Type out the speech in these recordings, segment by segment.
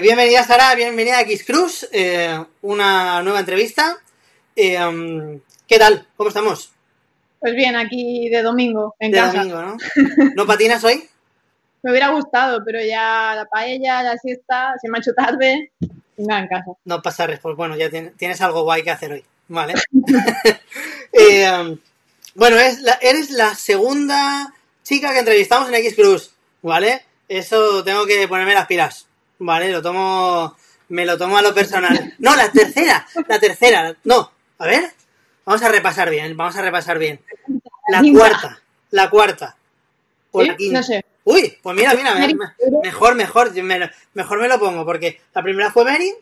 Eh, bienvenida Sara, bienvenida a X Cruz, eh, una nueva entrevista. Eh, um, ¿Qué tal? ¿Cómo estamos? Pues bien, aquí de domingo, en de casa. domingo, ¿no? ¿No patinas hoy? Me hubiera gustado, pero ya la paella, la siesta, se me ha hecho tarde y nada en casa. No pasa pues bueno, ya tienes, algo guay que hacer hoy, ¿vale? Um, bueno, es la- eres la segunda chica que entrevistamos en X Cruz, ¿vale? Eso tengo que ponerme las pilas, ¿vale? Lo tomo, me lo tomo a lo personal. No, la tercera, la tercera, no, a ver, vamos a repasar bien, vamos a repasar bien. La cuarta, la cuarta. O ¿Sí? la quinta. No sé. Uy, pues mira, mira, me- me- mejor, mejor, me- mejor me lo pongo, porque la primera fue Mary,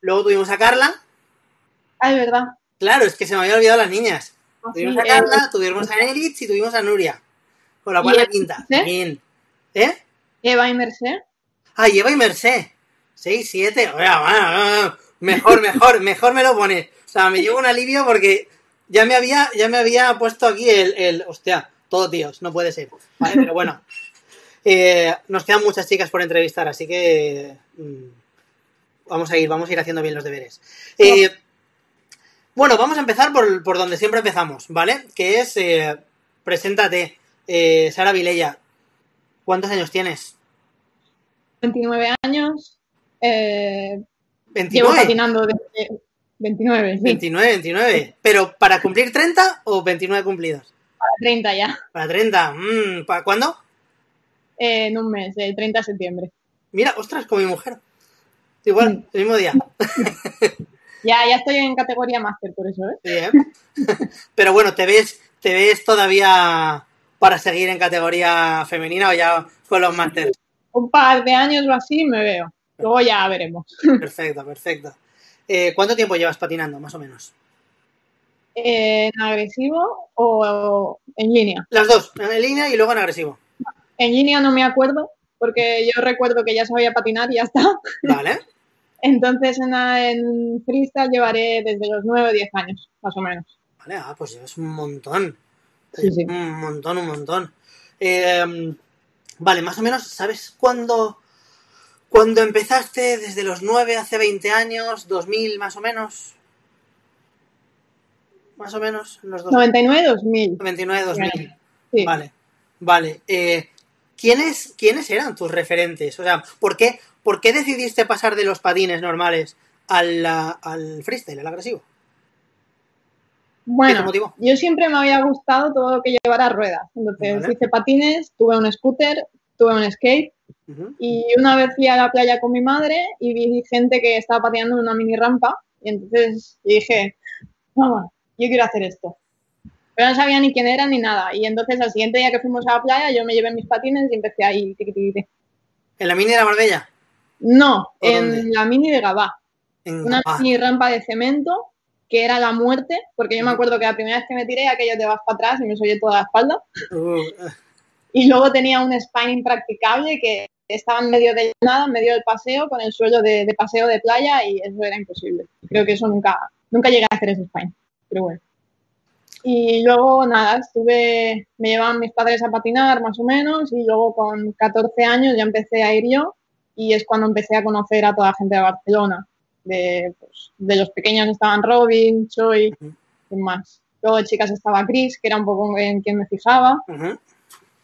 luego tuvimos a Carla, Ah, es verdad. claro, es que se me había olvidado las niñas. Ah, Tuvimos sí, a eh, Carla, tuvimos a Neritz y tuvimos a Nuria. Con la cual ¿Y la quinta. Bien. ¿Eh? Eva y Mercé. Ah, lleva y Merced. 6, 7. Mejor, mejor, mejor me lo pone. O sea, me llevo un alivio porque ya me había, ya me había puesto aquí el, el hostia, todo tíos, no puede ser. Vale, pero bueno. Eh, nos quedan muchas chicas por entrevistar, así que mm, vamos a ir, vamos a ir haciendo bien los deberes. Eh, bueno, vamos a empezar por, por donde siempre empezamos, ¿vale? Que es, eh, preséntate, eh, Sara Vilella. ¿Cuántos años tienes? 29 años. Eh, 29. llevo patinando desde 29, sí. 29, 29. ¿Pero para cumplir 30 o 29 cumplidos? Para 30 ya. Para 30. mm, ¿Para cuándo? Eh, en un mes, el 30 de septiembre. Mira, ostras, con mi mujer. Igual, Mm. el mismo día. Ya, ya estoy en categoría máster, por eso, ¿eh? Sí, ¿eh? Pero bueno, ¿te ves, ¿te ves todavía para seguir en categoría femenina o ya con los másters? Un par de años o así me veo. Luego ya veremos. Perfecto, perfecto. Eh, ¿Cuánto tiempo llevas patinando, más o menos? Eh, ¿En agresivo o en línea? Las dos, en línea y luego en agresivo. En línea no me acuerdo, porque yo recuerdo que ya sabía patinar y ya está. Vale. Entonces en, en freestyle llevaré desde los 9 o 10 años, más o menos. Vale, ah, pues llevas un montón. Sí, sí. Un montón, un montón. Eh, vale, más o menos, ¿sabes cuándo, cuándo empezaste? ¿Desde los 9, hace 20 años? ¿2000 más o menos? Más o menos, en los dos- 99, 2000. 99, 2000. Sí. Vale, vale. Eh, ¿quiénes, ¿Quiénes eran tus referentes? O sea, ¿por qué, ¿por qué decidiste pasar de los patines normales al, al freestyle, al agresivo? ¿Qué te Bueno, yo siempre me había gustado todo lo que llevara ruedas. Entonces Vale. hice patines, tuve un scooter, tuve un skate Ujú. y una vez fui a la playa con mi madre y vi gente que estaba patinando en una mini rampa y entonces dije, mamá, yo quiero hacer esto. Pero no sabía ni quién era ni nada. Y entonces al siguiente día que fuimos a la playa yo me llevé mis patines y empecé ahí. tiqui, tiqui, tiqui. ¿En la mini de la Marbella? No, ¿Por en dónde? la mini de Gabá. En Una Gabá. mini rampa de cemento que era la muerte, porque yo me acuerdo que la primera vez que me tiré aquello te vas para atrás y me soy toda la espalda. Uh, Y luego tenía un spine impracticable que estaba en medio de nada, en medio del paseo, con el suelo de, de paseo de playa y eso era imposible. Creo que eso nunca, nunca llegué a hacer ese spine, pero bueno. Y luego nada, estuve, me llevaban mis padres a patinar más o menos y luego con 14 años ya empecé a ir yo y es cuando empecé a conocer a toda la gente de Barcelona. De, pues, de los pequeños estaban Robin, Choi. ¿quién más? Luego de chicas estaba Chris, que era un poco en quien me fijaba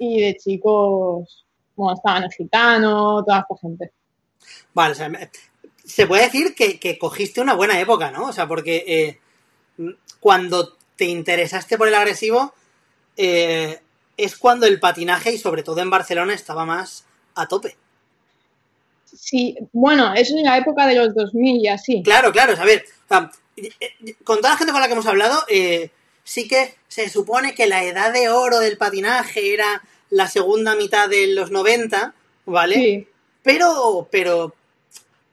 y de chicos, bueno, estaban el gitano, toda esta gente. Vale, o sea, se puede decir que, que cogiste una buena época, ¿no? O sea, porque eh, cuando te interesaste por el agresivo, eh, es cuando el patinaje, y sobre todo en Barcelona, estaba más a tope. Sí, bueno, eso es la época de los 2000 y así. Claro, claro, a ver, o sea, con toda la gente con la que hemos hablado, eh, sí que se supone que la edad de oro del patinaje era la segunda mitad de los 90, ¿vale? Sí, Pero, pero,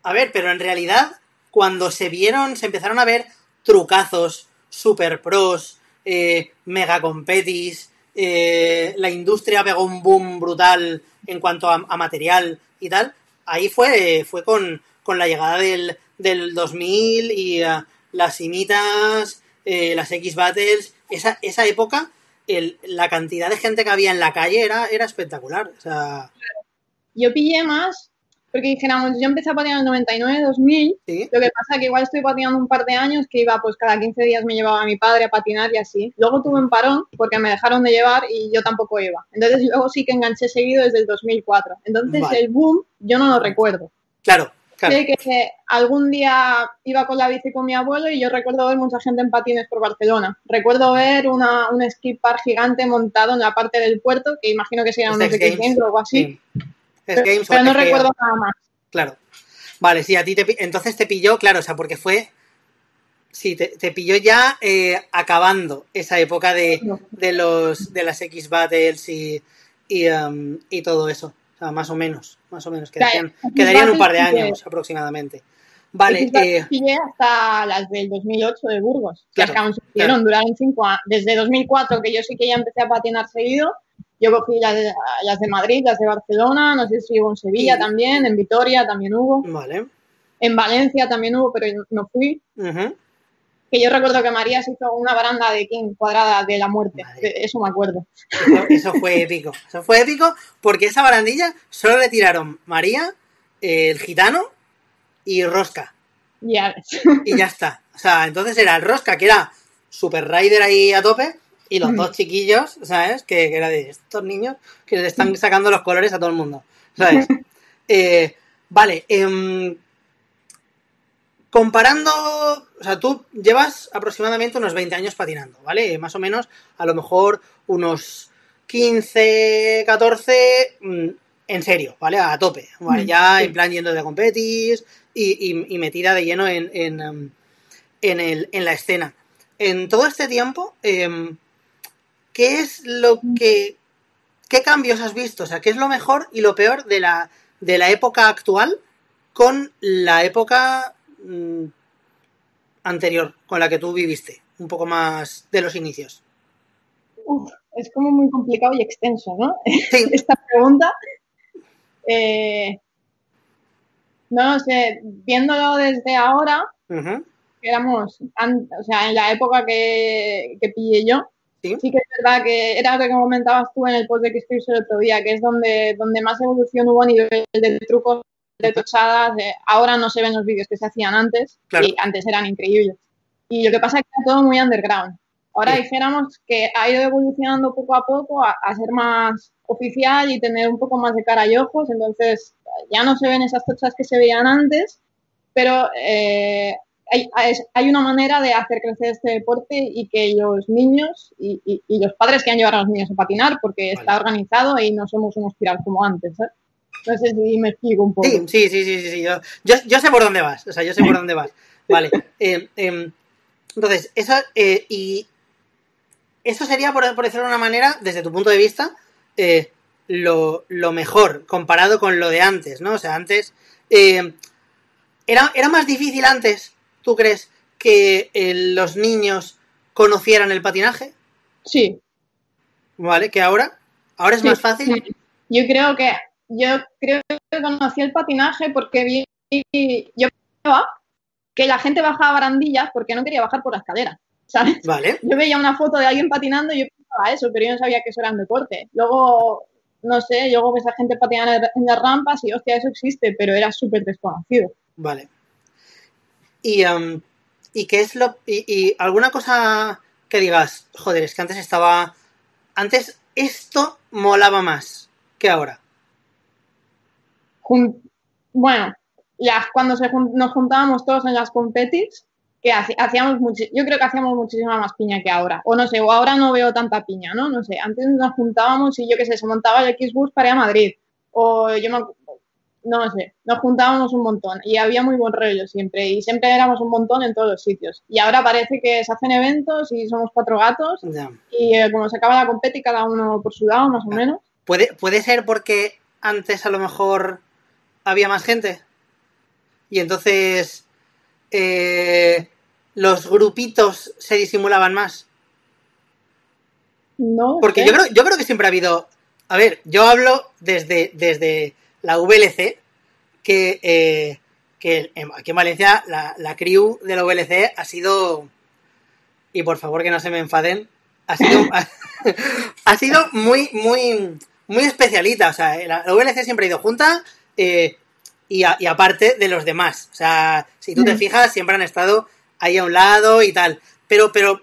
a ver, pero en realidad, cuando se vieron, se empezaron a ver trucazos, super pros, eh, mega competis, eh, la industria pegó un boom brutal en cuanto a, a material y tal, ahí fue, fue con, con la llegada del, del 2000 y eh, las imitas, eh, las X-Battles, esa, esa época, la cantidad de gente que había en la calle era, era espectacular. O sea, yo pillé más porque dijéramos, yo empecé a patinar en el 99, 2000, Sí. lo que pasa que igual estoy patinando un par de años que iba, pues cada 15 días me llevaba a mi padre a patinar y así. Luego tuve un parón porque me dejaron de llevar y yo tampoco iba. Entonces luego sí que enganché seguido desde el 2004. Entonces Vale. el boom yo no lo recuerdo. Claro, claro. Sé que algún día iba con la bici con mi abuelo y yo recuerdo ver mucha gente en patines por Barcelona. Recuerdo ver una, un ski park gigante montado en la parte del puerto, que imagino que X Games. Games o algo así. Sí. Es Games o Pero no recuerdo nada más. Claro. Vale, sí, a ti te entonces te pilló, claro, o sea, porque fue. Sí, te, te pilló ya eh, acabando esa época de, de los de las X Battles y, y, um, y todo eso. O sea, más o menos, más o menos. Quedarían, un par de años aproximadamente. Vale, eh, hasta las del 2008 de Burgos. Claro, Las que aún siguieron, duraron cinco años. Desde 2004, que yo sí que ya empecé a patinar seguido, yo cogí las de, las de Madrid, las de Barcelona, no sé si hubo en Sevilla también, en Vitoria también hubo, vale. en Valencia también hubo, pero no fui. Que yo recuerdo que María se hizo una baranda de King cuadrada de la muerte. Madre. Eso me acuerdo. Eso, eso fue épico. Eso fue épico porque esa barandilla solo le tiraron María, el gitano y Rosca. Ya ves. Y ya está. O sea, entonces era el Rosca, que era Super Rider ahí a tope, y los Mm. dos chiquillos, ¿sabes? Que, que era de estos niños que le están sacando los colores a todo el mundo, ¿sabes? Eh, vale, em, comparando, o sea, tú llevas aproximadamente unos 20 años patinando, ¿vale? Más o menos, a lo mejor unos 15, 14, mm, en serio, ¿vale? A tope, ¿vale? Mm, Ya en plan yendo de competis y, y- y metida de lleno en, en, em, en, el, en la escena. En todo este tiempo, em, ¿qué es lo que... ¿Qué cambios has visto? O sea, ¿qué es lo mejor y lo peor de la, de la época actual con la época mm, anterior, con la que tú viviste? Un poco más de los inicios. Uf, es como muy complicado y extenso, ¿no? Sí, Esta pregunta. Eh, no sé, viéndolo desde ahora, éramos, o sea, en la época que, que pillé yo, sí, sí que es verdad que era lo que comentabas tú en el post de que el otro día, que es donde, donde más evolución hubo a nivel de trucos, de tochadas. de- ahora no se ven los vídeos que se hacían antes, Claro. y antes eran increíbles. Y lo que pasa es que era todo muy underground. Ahora Sí. dijéramos que ha ido evolucionando poco a poco a, a ser más oficial y tener un poco más de cara y ojos, entonces ya no se ven esas tochas que se veían antes, pero eh, hay, hay- una manera de hacer crecer este deporte y que los niños y, y- y los padres quieran llevar a los niños a patinar porque está organizado y no somos unos tirar como antes. ¿eh? No sé si me explico un poco. sí, sí, sí, sí, sí, Yo, yo, yo sé por dónde vas, o sea, yo sé por dónde vas. Vale. eh, em, entonces, eso, eh, y eso sería, por, por decirlo de una manera, desde tu punto de vista, eh, lo, lo mejor comparado con lo de antes, ¿no? O sea, antes... eh, era, ¿Era más difícil antes, tú crees, que eh, los niños conocieran el patinaje? Sí, ¿Vale? ¿Que ahora? ¿Ahora es Sí, más fácil? sí. Yo creo que yo creo que conocí el patinaje porque vi yo que la gente bajaba barandillas porque no quería bajar por la escalera, ¿sabes? Vale. Yo veía una foto de alguien patinando y yo pensaba eso, pero yo no sabía que eso era un deporte. Luego, no sé, luego ves a gente patinando en las rampas y hostia, eso existe, pero era súper desconocido. Vale. Y, em, ¿y qué es lo. Y, alguna cosa que digas, joder, es que antes estaba. Antes esto molaba más que ahora. Bueno, las, cuando nos juntábamos todos en las competis, que hacíamos yo creo que hacíamos muchísima más piña que ahora. O no sé, o ahora no veo tanta piña, ¿no? No sé, antes nos juntábamos y yo qué sé, se montaba el Xbus para ir a Madrid. O yo me, no sé, nos juntábamos un montón y había muy buen rollo siempre y siempre éramos un montón en todos los sitios. Y ahora parece que se hacen eventos y somos cuatro gatos y eh, como se acaba la competi cada uno por su lado más o menos. ¿Puede, puede ser porque antes a lo mejor había más gente. Y entonces eh, los grupitos se disimulaban más. No Porque yo creo, yo creo que siempre ha habido. A ver, yo hablo desde, desde la VLC, que, eh, que en- aquí en Valencia la, la crew de la VLC ha sido. Y por favor que no se me enfaden. Ha sido, ha, sido muy, muy, muy especialita. O sea, la, la VLC siempre ha ido junta. eh, y, a- y aparte de los demás. O sea, si tú te Mm. fijas, siempre han estado ahí a un lado y tal. Pero, pero,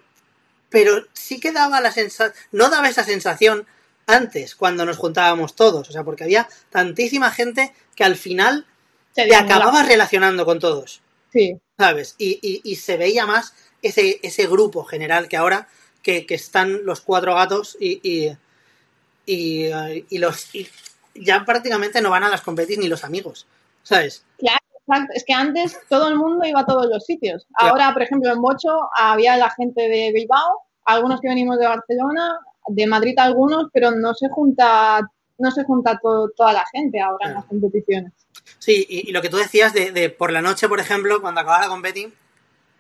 pero sí que daba la sensación, no daba esa sensación antes, cuando nos juntábamos todos. O sea, porque había tantísima gente que al final Se te disimula. acababas relacionando con todos. Sí, ¿sabes? Y, y- y se veía más ese, ese grupo general que ahora, que, que están los cuatro gatos y, y, y, eh, y los y ya prácticamente no van a las competis ni los amigos, ¿sabes? exacto. Es que antes todo el mundo iba a todos los sitios. Ahora, por ejemplo, en Bocho había la gente de Bilbao, algunos que venimos de Barcelona, de Madrid algunos, pero no se junta no se junta to- toda la gente ahora en las competiciones. Sí, y, y lo que tú decías de, de por la noche, por ejemplo, cuando acababa la competi,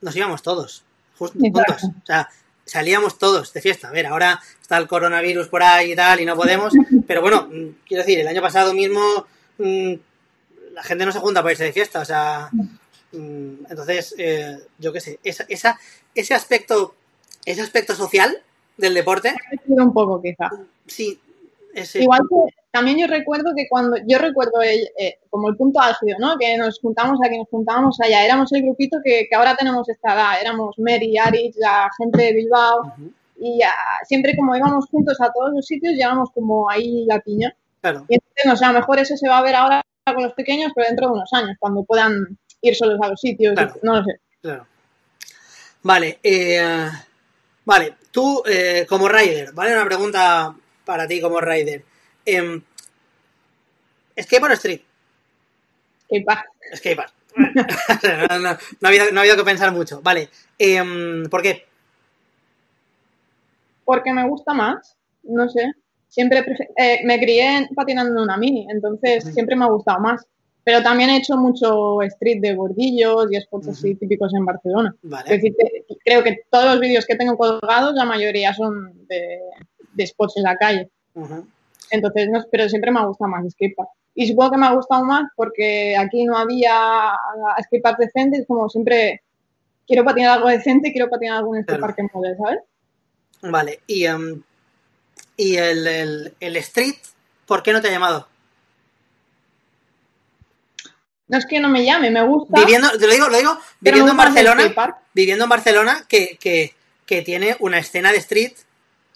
nos íbamos todos, justo, juntos. O sea, salíamos todos de fiesta. A ver, ahora está el coronavirus por ahí y tal, y no podemos. Pero bueno, mm, quiero decir, el año pasado mismo mm, la gente no se junta para irse de fiesta. O sea, mm, entonces, eh, yo qué sé, esa, esa, ese aspecto, ese aspecto social del deporte, un poco quizá. sí, ese, Igual que también yo recuerdo que cuando, yo recuerdo el, eh, como el punto álgido, ¿no? Que nos juntamos aquí, nos juntábamos allá, éramos el grupito que, que ahora tenemos esta edad, éramos Mary, Aritz, la gente de Bilbao, y ya, siempre como íbamos juntos a todos los sitios, llevamos como ahí la piña. claro. Y entonces, no sé, a lo mejor eso se va a ver ahora con los pequeños, pero dentro de unos años, cuando puedan ir solos a los sitios, Claro. no lo sé. Claro. Vale, eh, vale, tú eh, como rider, ¿vale? Una pregunta para ti como rider. Eh, ¿Skateboard o street? Que pa- Skateboard. no, no, no ha habido, no ha habido que pensar mucho. Vale, em, ¿por qué? porque me gusta más, no sé. Siempre eh, me crié patinando en una mini, entonces siempre me ha gustado más. Pero también he hecho mucho street de bordillos y spots así típicos en Barcelona. Es Vale, decir, que- creo que todos los vídeos que tengo colgados, la mayoría son de, de spots en la calle. Entonces, no, pero siempre me ha gustado más skatepark. Y supongo que me ha gustado más porque aquí no había skatepark decente, es como siempre quiero patinar algo decente, quiero patinar algún skatepark que mole, ¿sabes? vale. Y, em, y el, el- el street, ¿por qué no te ha llamado? No es que no me llame, me gusta. Viviendo, te lo digo, lo digo, viviendo en Barcelona, viviendo en Barcelona que, que, que tiene una escena de street,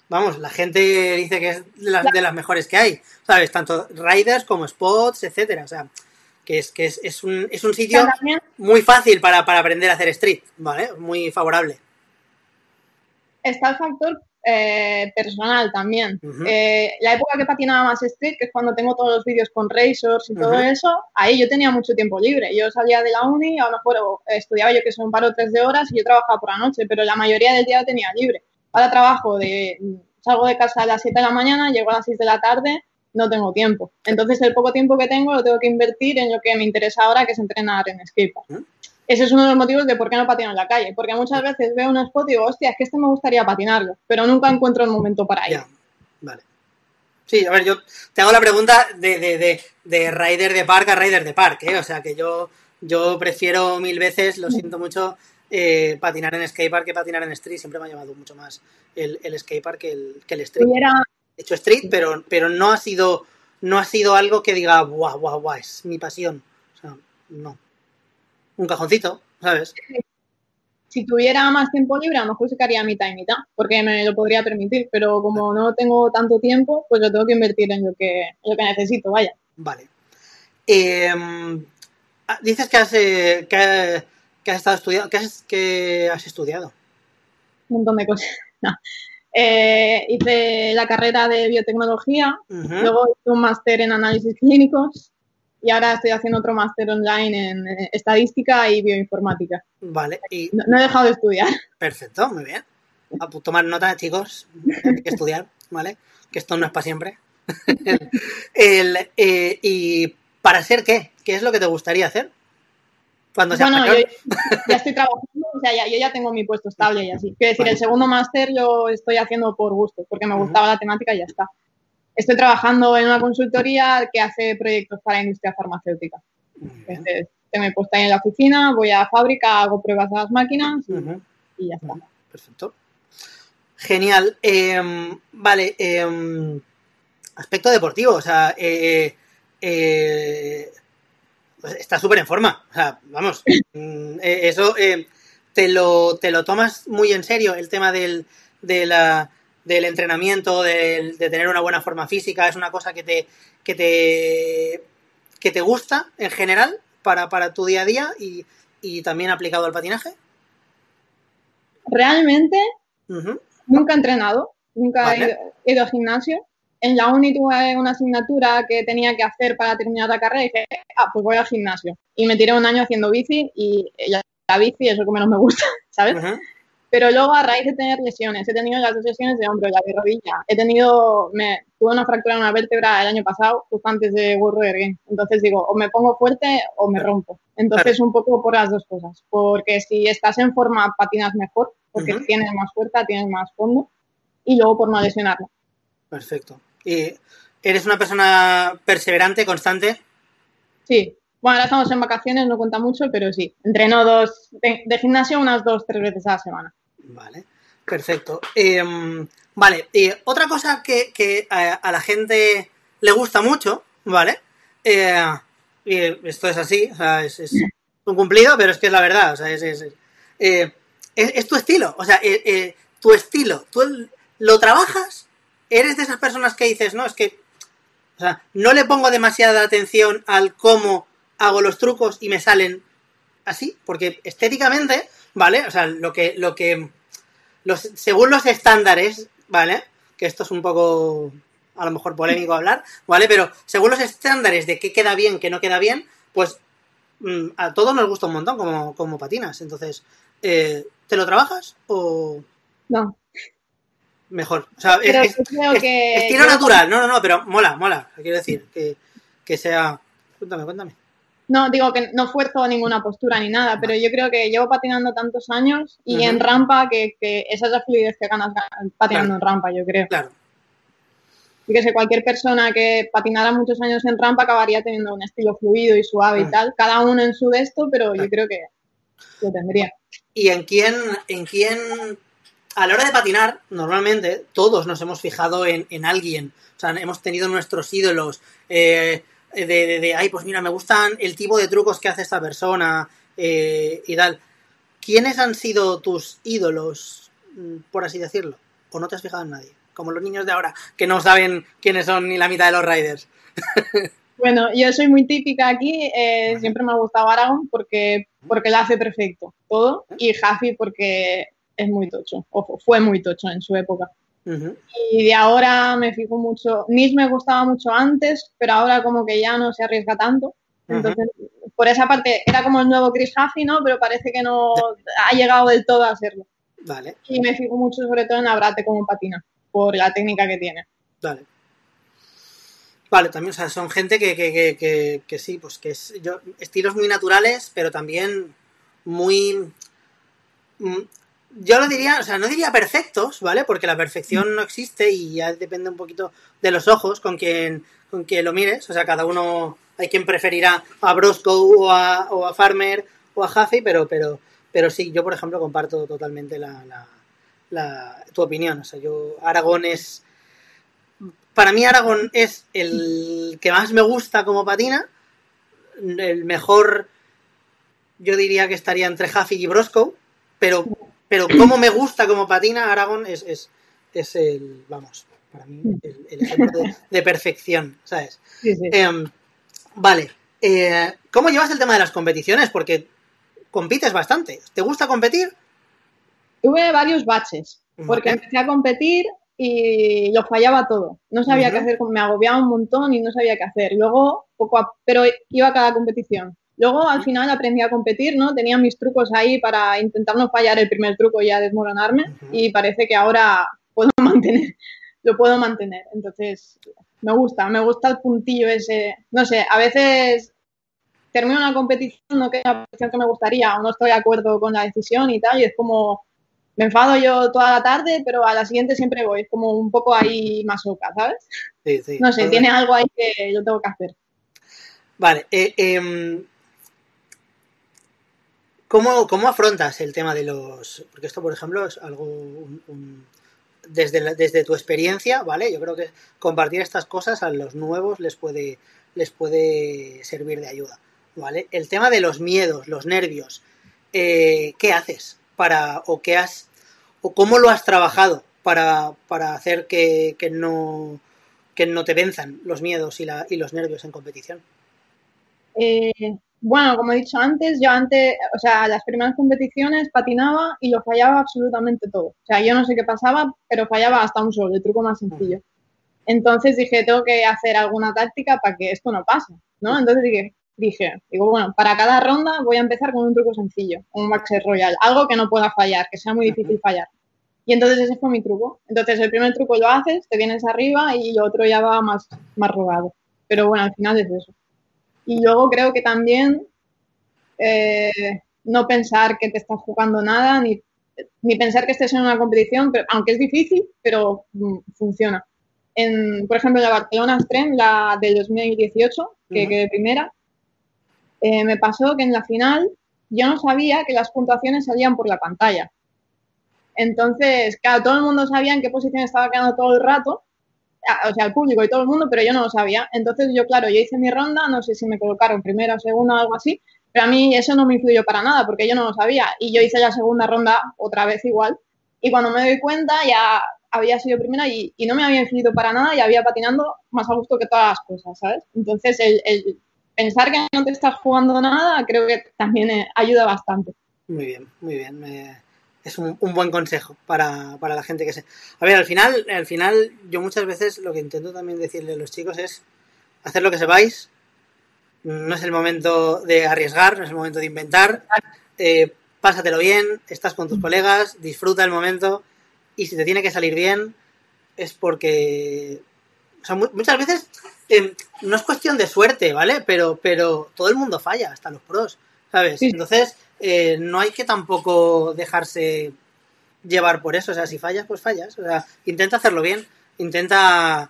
vamos, la gente dice que es de las, de las mejores que hay, ¿sabes? Tanto riders como spots, etcétera, o sea, que es, que es, es un, es un sitio también muy fácil para, para aprender a hacer street, ¿vale? Muy favorable. está el factor eh, personal también. Eh, la época que patinaba más street, que es cuando tengo todos los vídeos con racers y todo eso, ahí yo tenía mucho tiempo libre. Yo salía de la uni, a lo mejor eh, estudiaba yo que son un par o tres de horas y yo trabajaba por la noche, pero la mayoría del día lo tenía libre. Ahora trabajo de, salgo de casa a las 7 de la mañana, llego a las 6 de la tarde, no tengo tiempo. Entonces el poco tiempo que tengo lo tengo que invertir en lo que me interesa ahora, que es entrenar en skatepark. Ujú. Ese es uno de los motivos de por qué no patino en la calle, porque muchas veces veo un spot y digo, hostia, es que este me gustaría patinarlo, pero nunca encuentro el momento para. Ya, vale. Sí, a ver, yo te hago la pregunta de, de, de, de rider de park a rider de park, ¿eh? O sea, que yo, yo prefiero mil veces, lo siento mucho, eh, patinar en skatepark que patinar en street. Siempre me ha llamado mucho más el, el skatepark que el, que el street. Hubiera, He hecho street, pero, pero no ha sido no ha sido algo que diga, guau, guau, guau, es mi pasión. O sea, no. Un cajoncito, ¿sabes? si tuviera más tiempo libre, a lo mejor sacaría mitad y mitad, porque me lo podría permitir, pero como no tengo tanto tiempo, pues lo tengo que invertir en lo que, en lo que necesito, vaya. Vale. Eh, ah, dices que has, eh, que, que has estado estudiando, que has, que has estudiado. Un montón de cosas. No. Eh, hice la carrera de biotecnología, luego hice un máster en análisis clínicos y ahora estoy haciendo otro máster online en eh, estadística y bioinformática. Vale, y No, no he dejado de estudiar. perfecto, muy bien. A tomar nota, chicos, hay que estudiar, ¿vale? Que esto no es para siempre. el, eh, ¿Y para ser qué? ¿Qué es lo que te gustaría hacer? Cuando seas Bueno, mayor. yo ya estoy trabajando, o sea, ya, yo ya tengo mi puesto estable y así. Quiero decir, el segundo máster lo estoy haciendo por gusto, porque me gustaba la temática y ya está. Estoy trabajando en una consultoría que hace proyectos para la industria farmacéutica. Entonces, tengo mi puesto ahí en la oficina, voy a la fábrica, hago pruebas a las máquinas y, Ujú. y ya está. Perfecto. Genial. Eh, vale. eh, aspecto deportivo. O sea, eh, eh, pues, está súper en forma. O sea, vamos, mm, eh, eso eh, te, lo, te lo tomas muy en serio, el tema del, de la, del entrenamiento, de tener una buena forma física, es una cosa que te, que te, que te gusta en general para, para tu día a día y, y también aplicado al patinaje. Realmente nunca he entrenado, nunca Vale. he, ido, he ido al gimnasio. En la uni tuve una asignatura que tenía que hacer para terminar la carrera y dije, ah, pues voy al gimnasio. Y me tiré un año haciendo bici y la, la bici es lo que menos me gusta, ¿sabes? Pero luego, a raíz de tener lesiones, he tenido las dos lesiones de hombro y la de rodilla. He tenido, me, tuve una fractura en una vértebra el año pasado, justo antes de World Games. Entonces digo, o me pongo fuerte o me rompo. Entonces, un poco por las dos cosas. Porque si estás en forma, patinas mejor, porque tienes más fuerza, tienes más fondo. Y luego por no lesionarlo. Perfecto. ¿Y eres una persona perseverante, constante? Sí. Bueno, ahora estamos en vacaciones, no cuenta mucho, pero sí. Entreno dos, de, de gimnasio unas dos, tres veces a la semana. Vale, perfecto. Em, vale, y otra cosa que, que a, la gente le gusta mucho, ¿vale? Eh, esto es así, o sea, es, un cumplido, pero es que es la verdad, o sea, es, es, eh, es- es tu estilo, o sea, eh, eh, tu estilo, tú lo trabajas, eres de esas personas que dices, no, es que, o sea, no le pongo demasiada atención al cómo hago los trucos y me salen así, porque estéticamente, ¿vale? O sea, lo que, lo que, los, según los estándares, ¿vale? Que esto es un poco, a lo mejor polémico hablar, ¿vale? Pero según los estándares de qué queda bien, qué no queda bien, pues mm, a todos nos gusta un montón como, como patinas. Entonces, eh, ¿te lo trabajas o No. mejor? O sea, es- es- creo es- que. estilo yo- natural, no, no, no, pero mola, mola. Quiero decir, que, que sea... Cuéntame, cuéntame. No, digo que no fuerzo ninguna postura ni nada, pero yo creo que llevo patinando tantos años y en rampa que, que esa es la fluidez que ganas gan- patinando en rampa, yo creo. Claro. Y que sé, cualquier persona que patinara muchos años en rampa acabaría teniendo un estilo fluido y suave Claro. y tal, cada uno en su de esto, pero Claro. yo creo que lo tendría. ¿Y en quién, en quién, a la hora de patinar, normalmente todos nos hemos fijado en, en alguien? O sea, hemos tenido nuestros ídolos eh, de, de, de, ay, pues mira, me gustan el tipo de trucos que hace esta persona eh, y tal. ¿Quiénes han sido tus ídolos, mm, por así decirlo? ¿O no te has fijado en nadie? Como los niños de ahora, que no saben quiénes son ni la mitad de los riders. Bueno, yo soy muy típica aquí, eh, siempre me ha gustado Aragon porque, porque lo hace perfecto todo y Jafi porque es muy tocho, ojo, fue muy tocho en su época. Y de ahora me fijo mucho. Nis me gustaba mucho antes, pero ahora como que ya no se arriesga tanto. Entonces, por esa parte, era como el nuevo Chris Huffy, ¿no? Pero parece que no ha llegado del todo a serlo. Vale, Y me fijo mucho sobre todo en Abrate como patina, por la técnica que tiene. vale. Vale, también, o sea, son gente que, que, que, que, que sí, pues que es yo, estilos muy naturales, pero también muy. mm, Yo lo diría, o sea, no diría perfectos, ¿vale? Porque la perfección no existe y ya depende un poquito de los ojos con quien, con quien lo mires. O sea, cada uno, hay quien preferirá a Brosco o a, o a Farmer o a Huffy, pero, pero, pero sí, yo por ejemplo comparto totalmente la, la, la- tu opinión. O sea, yo, Aragón es. Para mí, Aragón es el que más me gusta como patina. El mejor, yo diría que estaría entre Huffy y Brosco, pero, pero como me gusta como patina, Aragón es, es, es el, vamos, para mí, el, el ejemplo de, de perfección, ¿sabes? Sí, sí. Em, vale, eh, ¿cómo llevas el tema de las competiciones? Porque compites bastante. ¿Te gusta competir? Tuve varios baches, porque empecé a competir y lo fallaba todo. No sabía qué hacer, me agobiaba un montón y no sabía qué hacer. Luego, poco a, pero iba a cada competición. Luego, al final, aprendí a competir, ¿no? Tenía mis trucos ahí para intentar no fallar el primer truco y ya desmoronarme. Y parece que ahora puedo mantener, lo puedo mantener. Entonces, me gusta, me gusta el puntillo ese. No sé, a veces termino una competición, no que es la competición que me gustaría, o no estoy de acuerdo con la decisión y tal, y es como, me enfado yo toda la tarde, pero a la siguiente siempre voy, es como un poco ahí masoca, ¿sabes? Sí, sí. No sé, tiene algo ahí que yo tengo que hacer. Vale, eh, em, ¿cómo, cómo afrontas el tema de los...? Porque esto, por ejemplo, es algo... un- desde, la- desde tu experiencia, ¿vale? Yo creo que compartir estas cosas a los nuevos les puede, les puede servir de ayuda, ¿vale? El tema de los miedos, los nervios, eh, ¿qué haces para, o qué has, o cómo lo has trabajado para, para hacer que, que no, que no te venzan los miedos y, la, y los nervios en competición? Eh, bueno, como he dicho antes, yo antes, o sea, las primeras competiciones patinaba y lo fallaba absolutamente todo. O sea, yo no sé qué pasaba, pero fallaba hasta un solo, el truco más sencillo. Entonces dije, tengo que hacer alguna táctica para que esto no pase, ¿no? Entonces dije, dije, digo, bueno, para cada ronda voy a empezar con un truco sencillo, un Max Royal, algo que no pueda fallar, que sea muy difícil fallar. Y entonces ese fue mi truco. Entonces el primer truco lo haces, te vienes arriba y lo otro ya va más, más robado. Pero bueno, al final es eso. Y luego creo que también eh, no pensar que te estás jugando nada, ni, ni, pensar que estés en una competición, pero, aunque es difícil, pero mm, funciona. En, por ejemplo, la Barcelona Extreme, la del 2018, que quedé primera, eh, me pasó que en la final yo no sabía que las puntuaciones salían por la pantalla. Entonces, claro, todo el mundo sabía en qué posición estaba quedando todo el rato, o sea, el público y todo el mundo, pero yo no lo sabía. Entonces, yo, claro, yo hice mi ronda, no sé si me colocaron primera o segunda o algo así, pero a mí eso no me influyó para nada porque yo no lo sabía. Y yo hice la segunda ronda otra vez igual. Y cuando me doy cuenta ya había sido primera y, no me había influido para nada y había patinando más a gusto que todas las cosas, ¿sabes? Entonces, el pensar que no te estás jugando nada creo que también eh, ayuda bastante. Muy bien, muy bien. Es un, buen consejo para, la gente que se... A ver, al final, al final yo muchas veces lo que intento también decirle a los chicos es hacer lo que sepáis. No es el momento de arriesgar, no es el momento de inventar. Eh, pásatelo bien, estás con tus colegas, disfruta el momento y si te tiene que salir bien es porque... O sea, muchas veces Em, no es cuestión de suerte, ¿vale? Pero, pero todo el mundo falla, hasta los pros, ¿sabes? Entonces, eh, no hay que tampoco dejarse llevar por eso. O sea, si fallas, pues fallas. O sea, intenta hacerlo bien. Intenta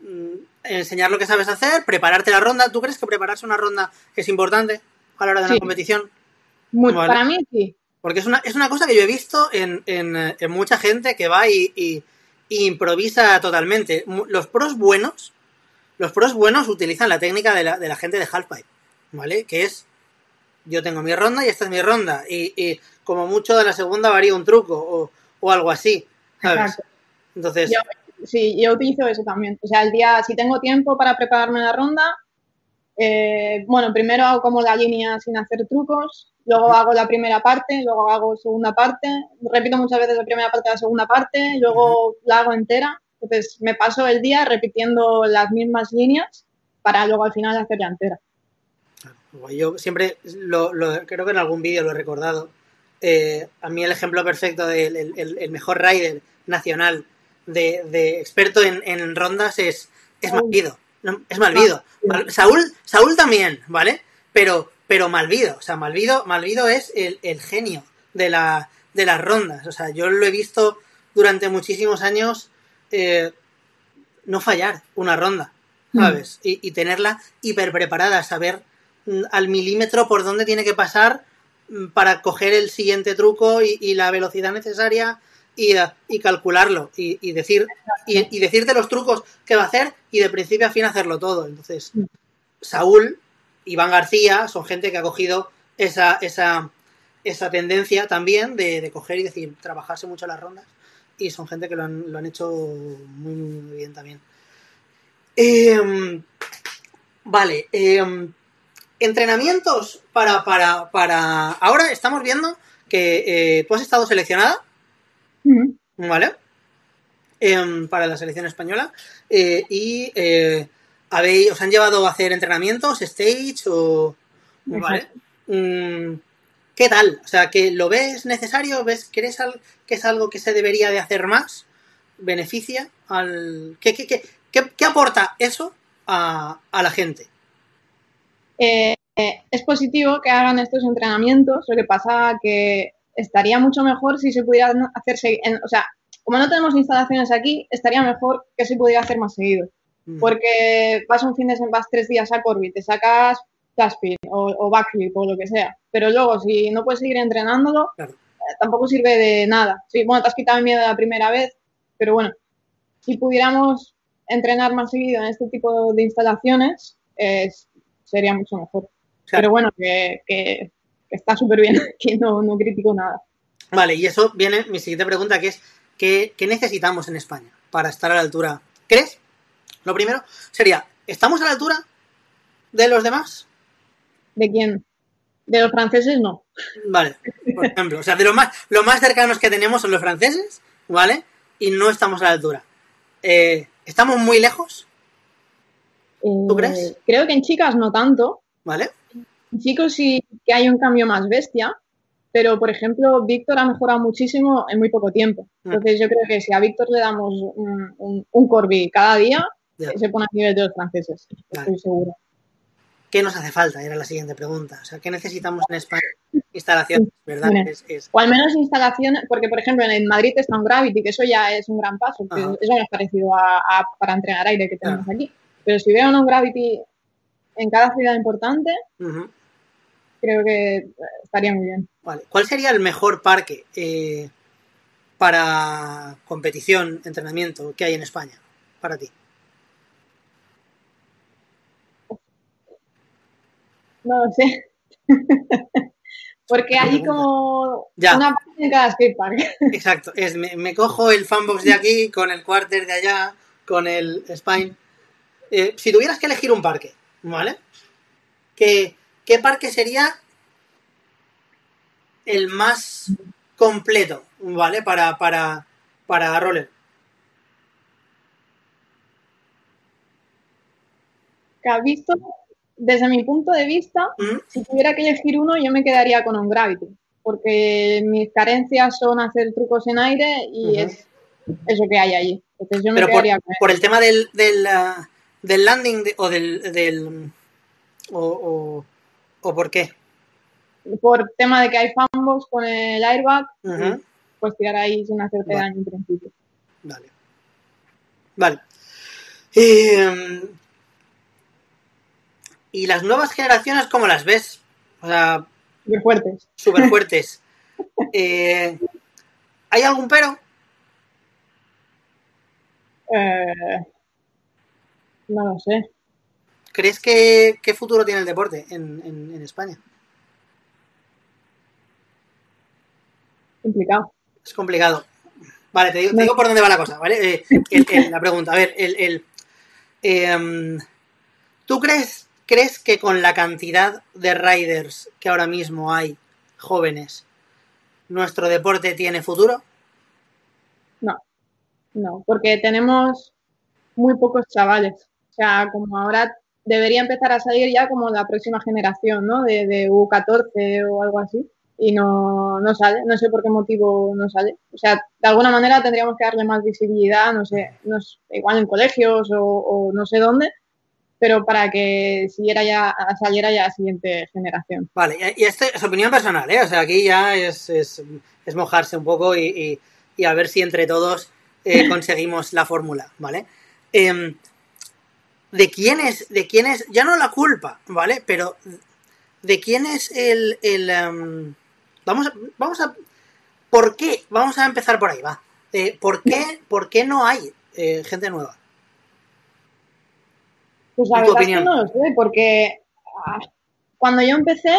mm, enseñar lo que sabes hacer, prepararte la ronda. ¿Tú crees que prepararse una ronda es importante a la hora de una competición? Para mí sí. Porque es una, es una cosa que yo he visto en, en, mucha gente que va y, y, improvisa totalmente. Los pros buenos los pros buenos utilizan la técnica de la, de la gente de Halfpipe, ¿vale? Que es, yo tengo mi ronda y esta es mi ronda. Y, como mucho de la segunda varía un truco o, algo así, ¿sabes? Entonces... sí, yo utilizo eso también. O sea, el día, si tengo tiempo para prepararme la ronda, eh, bueno, primero hago como la línea sin hacer trucos, luego hago la primera parte, luego hago segunda parte, repito muchas veces la primera parte la segunda parte, luego la hago entera entonces me paso el día repitiendo las mismas líneas para luego al final hacer la entera. Yo siempre, lo, creo que en algún vídeo lo he recordado, eh, a mí el ejemplo perfecto del el, mejor rider nacional de, experto en, rondas es, es Malvido. es Malvido. Ah, Saúl, Saúl también, ¿vale? Pero, pero Malvido. O sea, Malvido, Malvido es el, genio de, la, de las rondas. O sea, yo lo he visto durante muchísimos años eh, no fallar una ronda, mm. ¿sabes? Y, tenerla hiper preparada, saber al milímetro por dónde tiene que pasar mm, para coger el siguiente truco y, la velocidad necesaria y, calcularlo y, decir y, decirte los trucos que va a hacer y de principio a fin hacerlo todo. Entonces, Saúl, Iván García son gente que ha cogido esa, esa, esa tendencia también de, coger y decir, trabajarse mucho las rondas y son gente que lo han, lo han hecho muy, bien también. Em, vale, em, entrenamientos para, para, para... Ahora estamos viendo que eh, tú has estado seleccionada, ¿vale? Em, para la selección española eh, y eh, habéis, os han llevado a hacer entrenamientos, stage o... ¿Vale? ¿Qué tal? O sea, ¿que lo ves necesario? ¿Ves que, que es algo que se debería de hacer más? ¿Beneficia al... ¿Qué, qué, qué, aporta eso a, la gente? Eh, es positivo que hagan estos entrenamientos, lo que pasa que estaría mucho mejor si se pudieran hacerse, o sea, como no tenemos instalaciones aquí, estaría mejor que se pudiera hacer más seguido. Mm. Porque vas un fin de semana, vas tres días a Corby, te sacas Taspin o, o backflip o lo que sea. Pero luego, si no puedes seguir entrenándolo, eh, tampoco sirve de nada. Sí, bueno, te has quitado el miedo la primera vez, pero bueno, si pudiéramos entrenar más seguido en este tipo de instalaciones, sería mucho mejor. Pero bueno, que, está súper bien, que no, no critico nada. Vale, y eso viene mi siguiente pregunta, que es, ¿qué, qué necesitamos en España para estar a la altura? ¿Crees? Lo primero sería, ¿estamos a la altura de los demás? ¿De quién? De los franceses no. Vale, por ejemplo, o sea, de lo más, lo más cercanos que tenemos son los franceses, ¿vale? Y no estamos a la altura. Eh, ¿Estamos muy lejos? Eh, ¿Tú crees? Creo que en chicas no tanto. ¿Vale? En chicos sí que hay un cambio más bestia, pero por ejemplo, Víctor ha mejorado muchísimo en muy poco tiempo. Mm. Entonces yo creo que si a Víctor le damos un, un, un Corby cada día, se pone a nivel de los franceses, Vale. estoy seguro. ¿Qué nos hace falta? Era la siguiente pregunta. O sea, ¿qué necesitamos en España? Instalaciones, ¿verdad? Mira. Es- es- O al menos instalaciones, porque por ejemplo en Madrid está un Gravity, que eso ya es un gran paso, que eso es parecido a, a- para entrenar aire que tenemos aquí. Pero si veo un Gravity en cada ciudad importante, creo que estaría muy bien. Vale. ¿Cuál sería el mejor parque eh, para competición, entrenamiento que hay en España? Para ti. No lo sé. Porque hay como Ya. una parte en cada skatepark. Exacto. Es, me, me cojo el fanbox de aquí con el quarter de allá, con el spine. Eh, si tuvieras que elegir un parque, ¿vale? ¿Qué, qué parque sería el más completo, ¿vale? Para, para, para roller. que has visto, desde mi punto de vista, ¿Mm? si tuviera que elegir uno, yo me quedaría con un Gravity. Porque mis carencias son hacer trucos en aire y es eso que hay allí. Entonces yo me Pero por, quedaría con por el tema del, del, ah, del landing de- o del... del o, o, ¿O por qué? Por tema de que hay fanbox con el airbag, Ujú. pues tirar ahí sin hacerte Vale. daño en principio. Vale. Vale. Eh, y las nuevas generaciones, ¿cómo las ves? O sea, Súper fuertes. súper fuertes. Eh, ¿Hay algún pero? Eh, no lo sé. ¿Crees que qué futuro tiene el deporte en, en- en España? Complicado. Es complicado. Vale, te digo, te No. digo por dónde va la cosa, ¿vale? Eh, el- el- la pregunta, a ver, el, el, em, ¿tú crees, crees que con la cantidad de riders que ahora mismo hay, jóvenes, nuestro deporte tiene futuro? No, no, porque tenemos muy pocos chavales. O sea, como ahora debería empezar a salir ya como la próxima generación, ¿no? De, de U14 o algo así. Y no, no sale, no sé por qué motivo no sale. O sea, de alguna manera tendríamos que darle más visibilidad, no sé, no sé, igual en colegios o, o no sé dónde, pero para que siguiera ya, saliera ya la siguiente generación. Vale, y esto es opinión personal, ¿eh? O sea, aquí ya es, es, es mojarse un poco y, y- y a ver si entre todos eh, conseguimos la fórmula, ¿vale? Em, ¿De quién es, de quién es, ya no la culpa, ¿vale? Pero ¿de quién es el, el em, vamos a, vamos a, ¿por qué? Vamos a empezar por ahí, va. Eh, ¿por, qué, ¿Por qué no hay eh, gente nueva? Pues la no lo sé, porque ah, cuando yo empecé,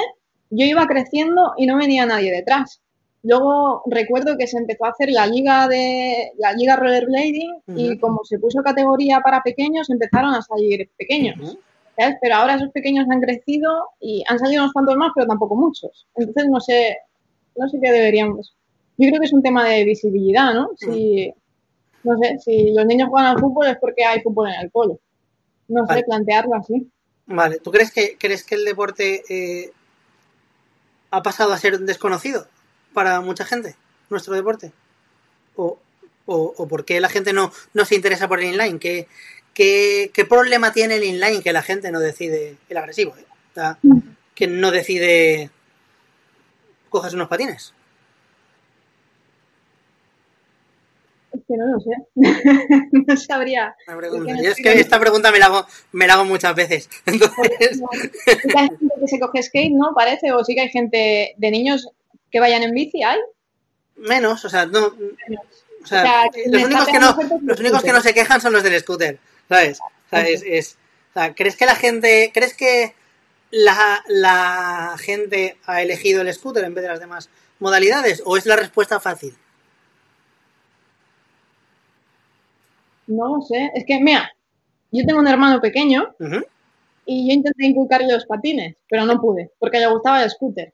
yo iba creciendo y no venía nadie detrás. Luego recuerdo que se empezó a hacer la liga de la liga rollerblading y Ujú. como se puso categoría para pequeños, empezaron a salir pequeños. ¿sabes? Pero ahora esos pequeños han crecido y han salido unos cuantos más, pero tampoco muchos. Entonces no sé, no sé qué deberíamos. Yo creo que es un tema de visibilidad, ¿no? Si, no sé, si los niños juegan al fútbol es porque hay fútbol en el cole. No sé, plantearlo así. Vale, ¿tú crees que, crees que el deporte eh, ha pasado a ser desconocido para mucha gente, nuestro deporte? ¿O, o, o por qué la gente no, no se interesa por el inline? ¿Qué, qué, qué problema tiene el inline que la gente no decide, el agresivo, eh? O sea, que no decide coges unos patines? Es que no lo sé. no sabría. Es que no Yo es sé que qué- esta pregunta me la hago, me la hago muchas veces. Entonces, Sí que hay gente que se coge skate, ¿no? Parece, o sí que hay gente de niños que vayan en bici, ¿hay? menos, o sea, no, o sea, O sea, me los únicos que no, los únicos que se quejan son los del scooter, ¿sabes? O sea, es, es- o sea, ¿crees que la gente, crees que la, la gente ha elegido el scooter en vez de las demás modalidades? ¿O es la respuesta fácil? No lo sé. Es que, mira, yo tengo un hermano pequeño y yo intenté inculcarle los patines, pero no pude, porque le gustaba el scooter.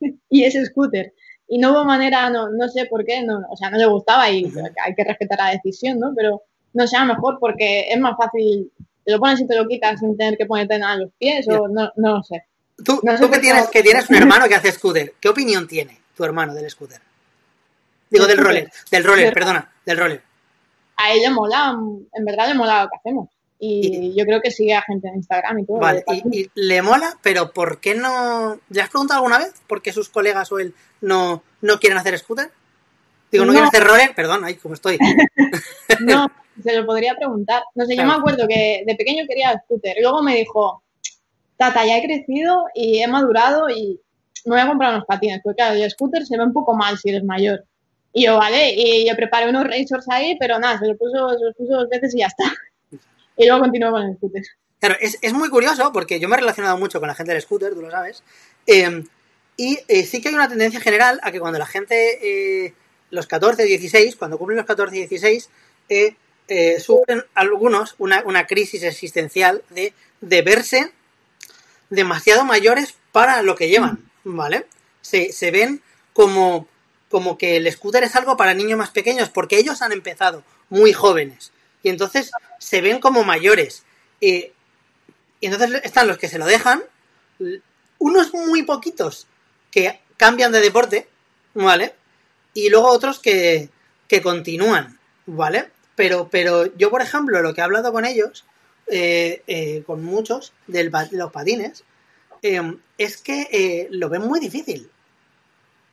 y ese scooter. Y no hubo manera, no, no sé por qué, no, o sea, no le gustaba y hay que respetar la decisión, ¿no? Pero no sea mejor porque es más fácil, te lo pones y te lo quitas sin tener que ponerte nada en los pies o no, no lo sé. Tú, No sé tú que, tienes, que tienes un hermano que hace scooter, ¿qué opinión tiene tu hermano del scooter? Digo, ¿Del roller, del roller, perdona, del roller. A él le mola, en verdad le mola lo que hacemos. Y yo creo que sigue a gente en Instagram y todo. Vale, y, y le mola, pero ¿por qué no...? ¿Le has preguntado alguna vez por qué sus colegas o él no, no quieren hacer scooter? Digo, ¿no, No. quieren hacer roller? Perdón, ahí como estoy. No, se lo podría preguntar. No sé, Claro. yo me acuerdo que de pequeño quería scooter. Y luego me dijo, Tata, ya he crecido y he madurado y me voy a comprar unos patines. Porque claro, el scooter se ve un poco mal si eres mayor. Y yo, vale, y yo preparé unos racers ahí, pero nada, se lo puso, se los puso dos veces y ya está. Y luego continuó con el scooter. Claro, es, es muy curioso porque yo me he relacionado mucho con la gente del scooter, tú lo sabes. eh, y sí que hay una tendencia general a que cuando la gente, eh, los 14, 16, cuando cumplen los 14 y 16, eh, eh, sufren algunos una, una crisis existencial de, de verse demasiado mayores para lo que llevan, ¿vale? Se, se ven como, como que el scooter es algo para niños más pequeños porque ellos han empezado muy jóvenes y entonces se ven como mayores. Eh, y entonces están los que se lo dejan, unos muy poquitos que cambian de deporte, ¿vale? Y luego otros que, que continúan, ¿vale? Pero, pero yo, por ejemplo, lo que he hablado con ellos, eh, eh, con muchos de los patines, eh, es que eh, lo ven muy difícil.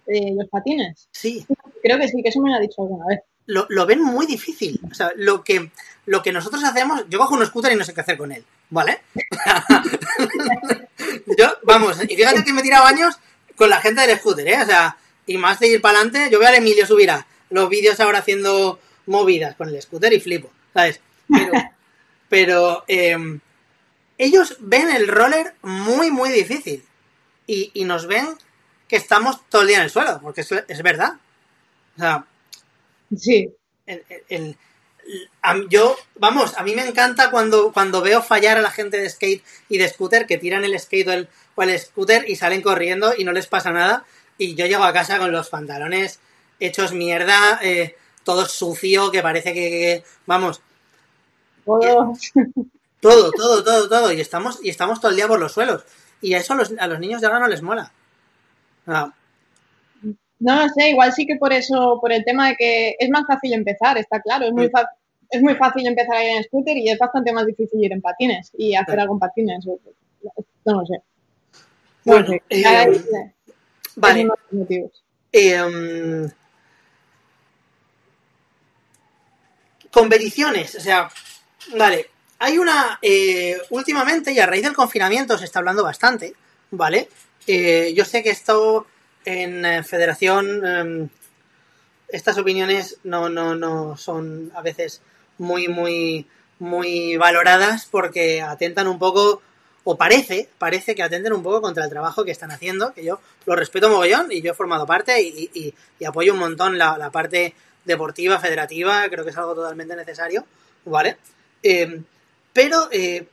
Eh, los patines. Sí, Creo que sí, que eso me lo ha dicho alguna vez. Lo, lo ven muy difícil. O sea, lo que, lo que nosotros hacemos, yo cojo un scooter y no sé qué hacer con él, ¿vale? yo, vamos, y fíjate que me he tirado años con la gente del scooter, ¿eh? O sea, y más de ir para adelante, yo veo al Emilio subir a los vídeos ahora haciendo movidas con el scooter y flipo, ¿sabes? Pero, pero em, ellos ven el roller muy, muy difícil. Y, y nos ven que estamos todo el día en el suelo, porque es, es verdad. O sea, Sí, el- el- yo, vamos, a mí me encanta cuando, cuando veo fallar a la gente de skate y de scooter que tiran el skate o el, o el scooter y salen corriendo y no les pasa nada. Y yo llego a casa con los pantalones hechos mierda, eh, todo sucio, que parece que, que- vamos, todo. todo, todo, todo, todo. Y estamos, y estamos todo el día por los suelos. Y a eso a los, a los niños de ahora no les mola. Ah, No sé, igual sí que por eso, por el tema de que es más fácil empezar, está claro, es muy, fa- es muy fácil empezar a ir en scooter y es bastante más difícil ir en patines y hacer algo en patines. No lo sé. No Bueno, sé. eh, vale. Eh, competiciones, o sea, vale, hay una, eh, últimamente y a raíz del confinamiento se está hablando bastante, ¿vale? Eh, yo sé que esto en eh, federación, eh, estas opiniones no, no, no son a veces muy, muy, muy valoradas porque atentan un poco, o parece, parece que atenten un poco contra el trabajo que están haciendo, que yo lo respeto mogollón y yo he formado parte y, apoyo un montón la, parte deportiva, federativa, creo que es algo totalmente necesario, ¿vale? Eh, pero eh,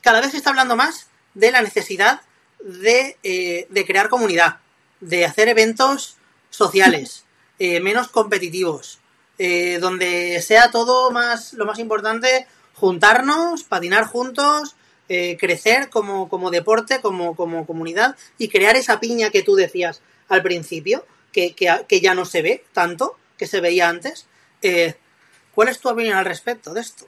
cada vez se está hablando más de la necesidad de, eh, de crear comunidad, de hacer eventos sociales, eh, menos competitivos, eh, donde sea todo más, lo más importante, juntarnos, patinar juntos, eh, crecer como, como deporte, como, como comunidad y crear esa piña que tú decías al principio, que, que, que ya no se ve tanto, que se veía antes. ¿Cuál es tu opinión al respecto de esto?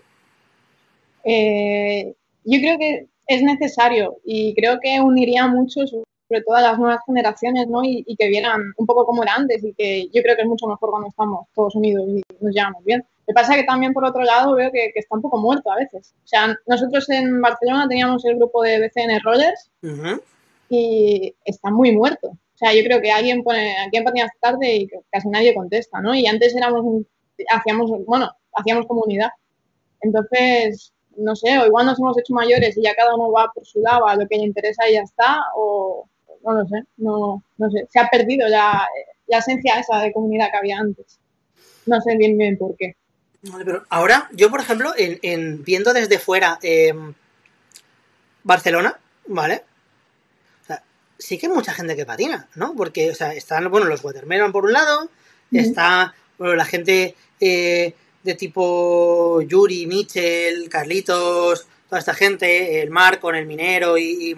Yo creo que es necesario y creo que uniría mucho, sobre todo a las nuevas generaciones, ¿no? Y, y que vieran un poco cómo era antes y que yo creo que es mucho mejor cuando estamos todos unidos y nos llevamos bien. Lo que pasa es que también, por otro lado, veo que, que está un poco muerto a veces. O sea, nosotros en Barcelona teníamos el grupo de BCN Rollers Ujú. y está muy muerto. O sea, yo creo que alguien pone, ¿a quién patinas tarde? Y casi nadie contesta, ¿no? Y antes éramos, hacíamos, bueno, hacíamos comunidad. Entonces, no sé, o igual nos hemos hecho mayores y ya cada uno va por su lado a lo que le interesa y ya está, o no lo sé, no, no sé, se ha perdido la, la esencia esa de comunidad que había antes. No sé bien bien por qué. Pero ahora, yo por ejemplo, en, en viendo desde fuera eh, Barcelona, ¿vale? O sea, sí que hay mucha gente que patina, ¿no? Porque, o sea, están, bueno, los watermelon por un lado, está bueno, la gente eh, de tipo Yuri, Mitchell, Carlitos, toda esta gente, el Mar con el minero y, y,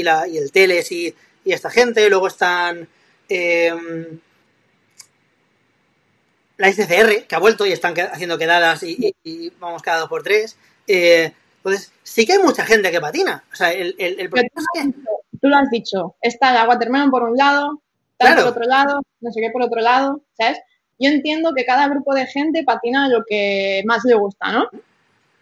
y la, y el Teles y, y, esta gente, luego están eh, la SCR, que ha vuelto y están haciendo quedadas y, y vamos cada dos por tres. Eh, entonces, sí que hay mucha gente que patina. O sea, el, el, el problema es que... Tú lo has dicho, está la Watermelon por un lado, tal claro. por otro lado, no sé qué por otro lado, ¿sabes? Yo entiendo que cada grupo de gente patina lo que más le gusta, ¿no?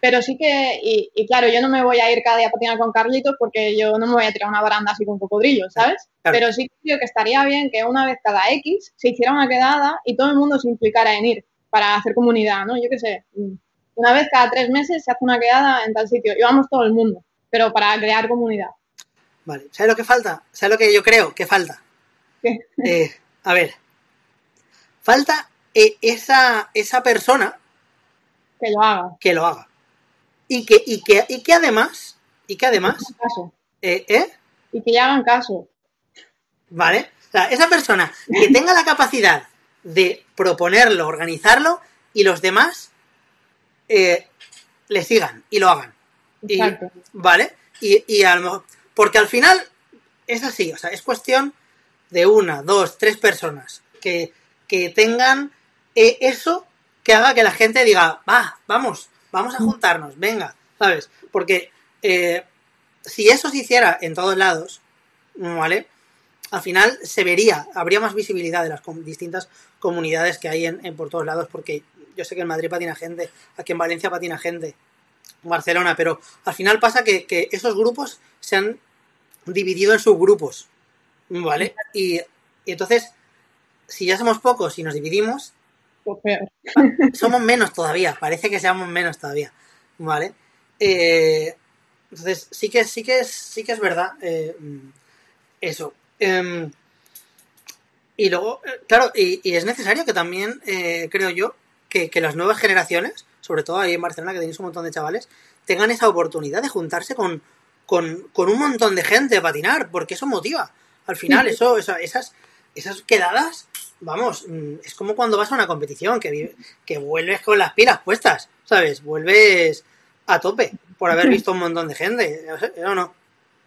Pero sí que, y, y, claro, yo no me voy a ir cada día a patinar con Carlitos porque yo no me voy a tirar una baranda así con cocodrillos, ¿sabes? Claro. Pero sí creo que estaría bien que una vez cada X se hiciera una quedada y todo el mundo se implicara en ir para hacer comunidad, ¿no? Yo qué sé, una vez cada tres meses se hace una quedada en tal sitio y vamos todo el mundo, pero para crear comunidad. Vale, ¿sabes lo que falta? ¿Sabes lo que yo creo que falta? ¿Qué? Eh, a ver, falta eh, esa, esa persona que lo haga. Que lo haga. Y que, y que, y que además, y que además, caso. Eh, ¿eh? Y que le hagan caso. ¿Vale? O sea, esa persona que tenga la capacidad de proponerlo, organizarlo, y los demás eh, le sigan y lo hagan. Y, ¿Vale? Y, y a lo mejor, porque al final es así, o sea, es cuestión de una, dos, tres personas que, que tengan eh, eso que haga que la gente diga, va, vamos, vamos a juntarnos, venga, ¿sabes? Porque eh, si eso se hiciera en todos lados, ¿vale? Al final se vería, habría más visibilidad de las distintas comunidades que hay en, por todos lados, porque yo sé que en Madrid patina gente, aquí en Valencia patina gente, en Barcelona, pero al final pasa que, que esos grupos se han dividido en subgrupos, ¿vale? Y, y entonces, si ya somos pocos y nos dividimos, somos menos todavía, parece que seamos menos todavía, ¿vale? Eh, entonces, sí que, sí que es, sí que es verdad eh, eso. Eh, y luego, claro, y, y, es necesario que también, eh, creo yo, que, que, las nuevas generaciones, sobre todo ahí en Barcelona, que tenéis un montón de chavales, tengan esa oportunidad de juntarse con, con, con un montón de gente a patinar, porque eso motiva. Al final, sí. eso, eso, esas, esas quedadas vamos, es como cuando vas a una competición, que, que vuelves con las pilas puestas, ¿sabes? Vuelves a tope por haber visto un montón de gente, ¿o no?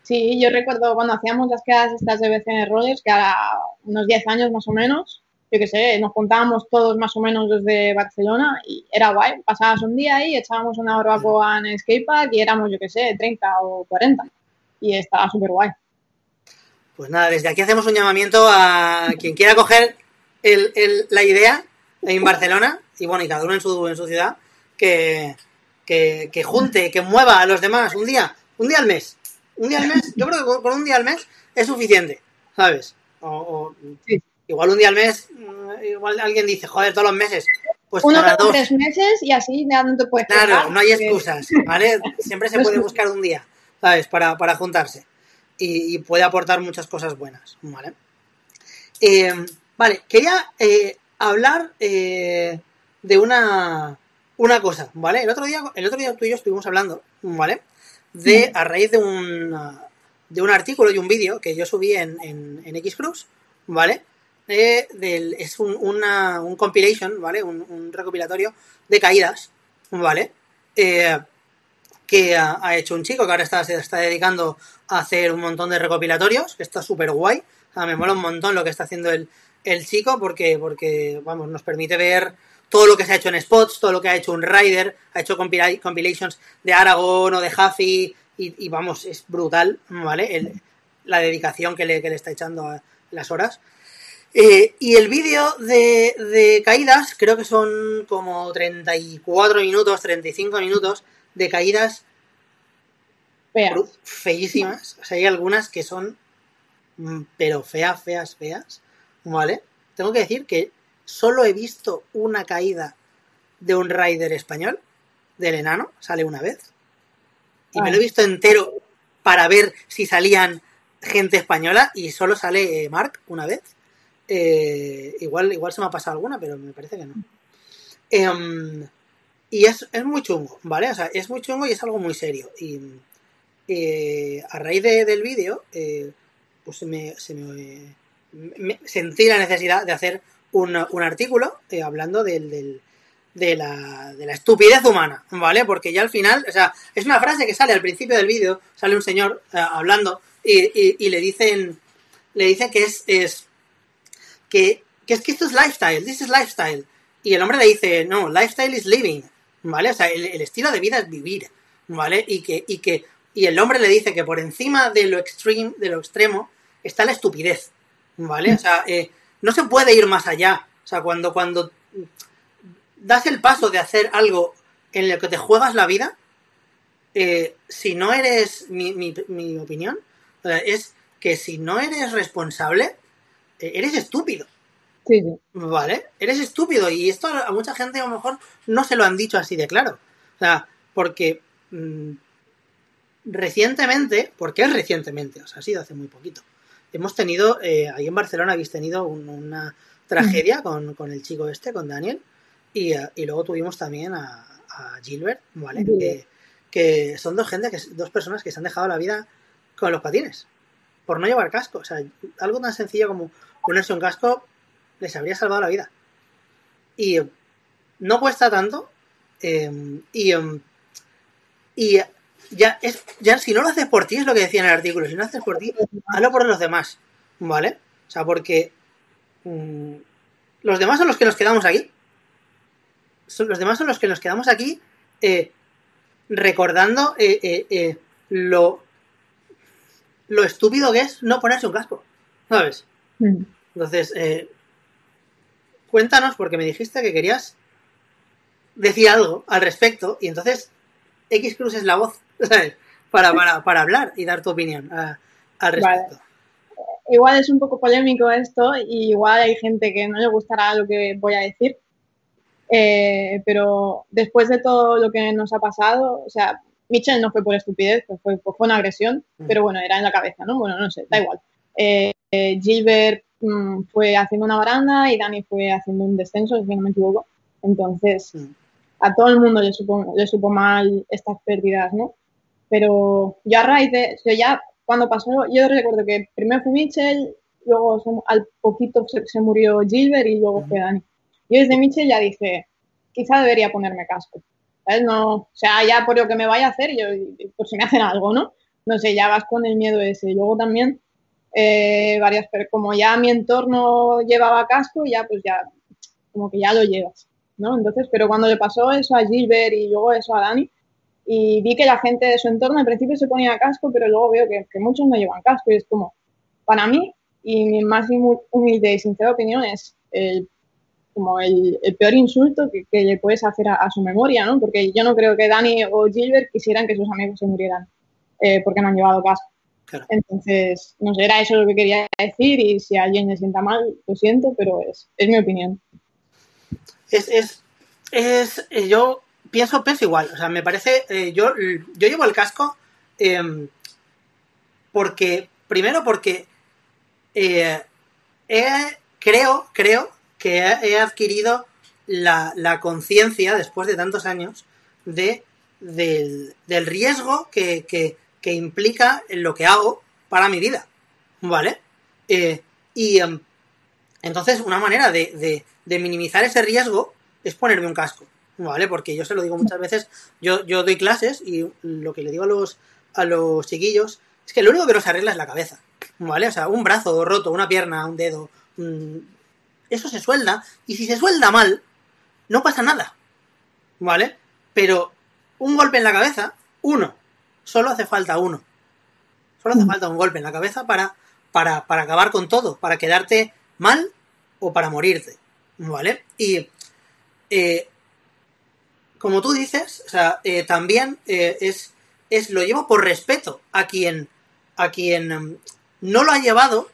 Sí, yo recuerdo cuando hacíamos las quedadas estas de BCN Rollers, que ahora unos 10 años más o menos, yo qué sé, nos juntábamos todos más o menos desde Barcelona y era guay. Pasabas un día ahí, echábamos una barbacoa en skatepark y éramos, yo qué sé, 30 o 40. Y estaba súper guay. Pues nada, desde aquí hacemos un llamamiento a quien quiera coger el, el, la idea en Barcelona, y bueno, y cada uno en su, en su ciudad, que, que, que, junte, que mueva a los demás un día, un día al mes. Un día al mes, yo creo que con, con un día al mes es suficiente, ¿sabes? O, o sí. igual un día al mes, igual alguien dice, joder, todos los meses. Pues Uno cada dos. tres meses y así ya no te puedes Claro, no hay excusas, ¿vale? Siempre se puede buscar un día, ¿sabes? Para, para juntarse. Y, y puede aportar muchas cosas buenas, ¿vale? Eh, Vale, quería eh, hablar eh, de una, una cosa, ¿vale? El otro día, el otro día tú y yo estuvimos hablando, ¿vale? De, a raíz de un, de un artículo y un vídeo que yo subí en, en, en ¿vale? Eh, del, es un, una, un compilation, ¿vale? Un, un, recopilatorio de caídas, ¿vale? Eh, que ha, ha, hecho un chico que ahora está, se está dedicando a hacer un montón de recopilatorios, que está súper guay. O sea, me mola un montón lo que está haciendo el, el chico porque, porque, vamos, nos permite ver todo lo que se ha hecho en spots, todo lo que ha hecho un Rider, ha hecho compila compilations de Aragón o de Huffy y, y, vamos, es brutal, ¿vale? El, la dedicación que le, que le, está echando a las horas. Eh, y el vídeo de, de, caídas, creo que son como 34 minutos, 35 minutos de caídas feas. feísimas. O sea, hay algunas que son, mm, pero feas, feas, feas. ¿Vale? Tengo que decir que solo he visto una caída de un rider español, del enano, sale una vez. y me lo he visto entero para ver si salían gente española y solo sale eh, Mark una vez. Eh, igual, igual se me ha pasado alguna, pero me parece que no. Em, y es, es, muy chungo, ¿vale? O sea, es muy chungo y es algo muy serio. Y eh, a raíz del vídeo, pues me, se me, sentí la necesidad de hacer un, un artículo hablando del, del de la, de la estupidez humana, ¿vale? Porque ya al final, o sea, es una frase que sale al principio del vídeo, sale un señor eh, hablando y, y, le dicen, le dicen que es, es que, que, es que esto es lifestyle, this is lifestyle. Y el hombre le dice, no, lifestyle is living, ¿vale? O sea, el, estilo de vida es vivir, ¿vale? Y que, y que, y el hombre le dice que por encima de lo extreme, de lo extremo, está la estupidez, ¿vale? O sea, eh, no se puede ir más allá. O sea, cuando, cuando das el paso de hacer algo en lo que te juegas la vida, eh, si no eres, mi, mi, opinión, es que si no eres responsable, eh, eres estúpido. Sí, sí. ¿Vale? Eres estúpido y esto a mucha gente a lo mejor no se lo han dicho así de claro. O sea, porque mm, recientemente, porque es recientemente, o sea, ha sido hace muy poquito, hemos tenido, eh, ahí en Barcelona habéis tenido una tragedia con, con, el chico este, con Daniel, y, eh, y luego tuvimos también a, a Gilbert, ¿vale? Que, que, son dos gente, que dos personas que se han dejado la vida con los patines, por no llevar casco. O sea, algo tan sencillo como ponerse un casco les habría salvado la vida. Y eh, no cuesta tanto. Eh, y, y ya, es, ya si no lo haces por ti, es lo que decía en el artículo, si no lo haces por ti, hazlo por los demás, ¿vale? O sea, porque mmm, los demás son los que nos quedamos aquí los demás son los que nos quedamos aquí eh, recordando eh, eh, lo, lo estúpido que es no ponerse un casco, ¿sabes? Mm. Entonces, cuéntanos, porque me dijiste que querías decir algo al respecto, y entonces X Cruz es la voz, ¿sabes? Para, para, para hablar y dar tu opinión al respecto. Igual es un poco polémico esto, y igual hay gente que no le gustará lo que voy a decir, eh, pero después de todo lo que nos ha pasado, o sea, Mitchell no fue por estupidez, pues fue, fue una agresión, mm. pero bueno, era en la cabeza, ¿no? Bueno, no sé, da igual. Eh, Gilbert mm, fue haciendo una baranda y Dani fue haciendo un descenso, si no me equivoco. Entonces, mm. a todo el mundo le supo, le supo mal estas pérdidas, ¿no? Pero yo a raíz de, o sea, ya cuando pasó, yo recuerdo que primero fue Mitchell, luego al poquito se, se, murió Gilbert y luego fue Dani. Yo desde Michel ya dije, quizá debería ponerme casco. No, o sea, ya por lo que me vaya a hacer, yo, por si me hacen algo, ¿no? No sé, ya vas con el miedo ese. Y luego también, eh, varias, pero como ya mi entorno llevaba casco, ya pues ya, como que ya lo llevas, ¿no? Entonces, pero cuando le pasó eso a Gilbert y luego eso a Dani, y vi que la gente de su entorno al principio se ponía casco, pero luego veo que, que muchos no llevan casco y es como, para mí, y mi más humilde y sincera opinión es el como el, peor insulto que, le puedes hacer a, su memoria, ¿no? Porque yo no creo que Dani o Gilbert quisieran que sus amigos se murieran eh, porque no han llevado casco. Entonces, no sé, era eso lo que quería decir y si alguien le sienta mal, lo siento, pero es, es mi opinión. Es, es, es, eh, yo pienso, pienso igual, o sea, me parece, eh, yo, yo llevo el casco em, porque, primero porque creo, creo que he adquirido la, conciencia, después de tantos años, de, del, riesgo que, que, implica lo que hago para mi vida. ¿Vale? Eh, y em, entonces una manera de, minimizar ese riesgo es ponerme un casco. ¿Vale? Porque yo se lo digo muchas veces, yo, yo doy clases y lo que le digo a los, a los chiquillos es que lo único que nos arregla es la cabeza. ¿Vale? O sea, un brazo roto, una pierna, un dedo, eso se suelda, y si se suelda mal, no pasa nada. ¿Vale? Pero un golpe en la cabeza, uno. Solo hace falta uno. Solo hace mm. falta un golpe en la cabeza para, para, para acabar con todo, para quedarte mal o para morirte. ¿Vale? Y eh, como tú dices, o sea, eh, también eh, es, es, lo llevo por respeto a quien, a quien mm, no lo ha llevado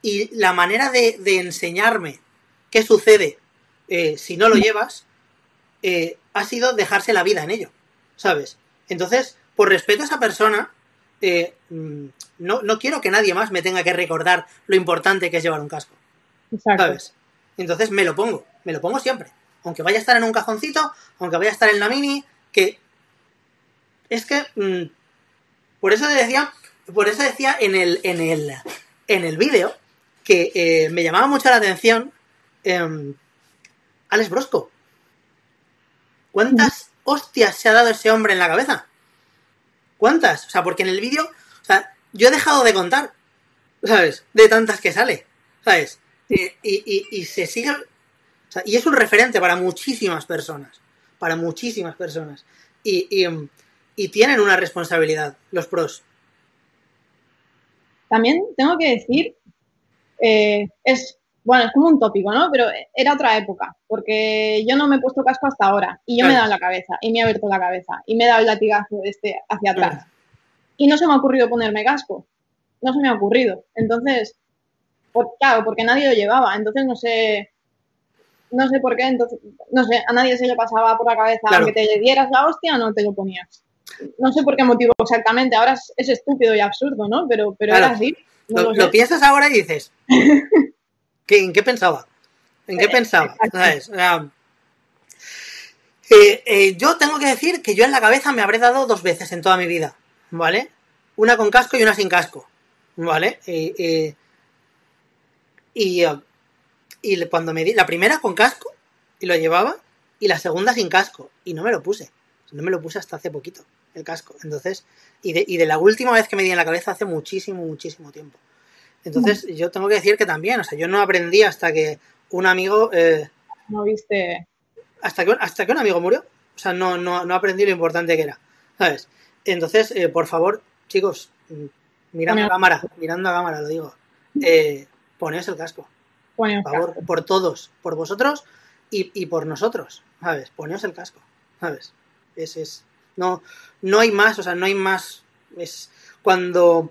y la manera de, de enseñarme ¿Qué sucede eh, si no lo llevas? Ha sido dejarse la vida en ello, ¿sabes? Entonces, por respeto a esa persona, mm, no, no quiero que nadie más me tenga que recordar lo importante que es llevar un casco. Exacto. ¿Sabes? Entonces me lo pongo, me lo pongo siempre. Aunque vaya a estar en un cajoncito, aunque vaya a estar en la mini, que es que mm, por eso decía, por eso decía en el en el en el vídeo que eh, me llamaba mucho la atención em, Alex Brosco. ¿Cuántas hostias se ha dado ese hombre en la cabeza? ¿Cuántas? O sea, porque en el vídeo, o sea, yo he dejado de contar, ¿sabes? De tantas que sale, ¿sabes? Y, y- y se sigue. O sea, y es un referente para muchísimas personas. Para muchísimas personas. Y, y, y tienen una responsabilidad, los pros. También tengo que decir, eh, es, bueno, es como un tópico, ¿no? Pero era otra época, porque yo no me he puesto casco hasta ahora y yo me he dado la cabeza y me he abierto la cabeza y me he dado el latigazo este hacia atrás. Y no se me ha ocurrido ponerme casco, no se me ha ocurrido. Entonces, por- claro, porque nadie lo llevaba, entonces no sé, no sé por qué, entonces, no sé, a nadie se le pasaba por la cabeza Claro. que te dieras la hostia, no te lo ponías. No sé por qué motivo exactamente, ahora es, es estúpido y absurdo, ¿no? Pero, pero Claro. era así. no Lo, lo lo sé. piensas ahora y dices, ¿qué, ¿en qué pensaba? ¿En qué Eh, pensaba? ¿Sabes? Eh, eh, yo tengo que decir que yo en la cabeza me habré dado dos veces en toda mi vida, ¿vale? Una con casco y una sin casco, ¿vale? Eh, y, y cuando me di, la primera con casco y lo llevaba, y la segunda sin casco, y no me lo puse. No me lo puse hasta hace poquito, el casco. Entonces, y de, y de la última vez que me di en la cabeza hace muchísimo, muchísimo tiempo. Entonces, yo tengo que decir que también, o sea, yo no aprendí hasta que un amigo, eh, No viste. hasta que, hasta que un amigo murió. O sea, no, no, no aprendí lo importante que era, ¿sabes? Entonces, eh, por favor, chicos, mm, mirando a cámara, mirando a cámara, lo digo, eh, poneos el casco, Por favor, por todos, por vosotros y, por nosotros, ¿sabes? Poneos el casco, ¿sabes? Es, es, no, no hay más, o sea, no hay más, es cuando,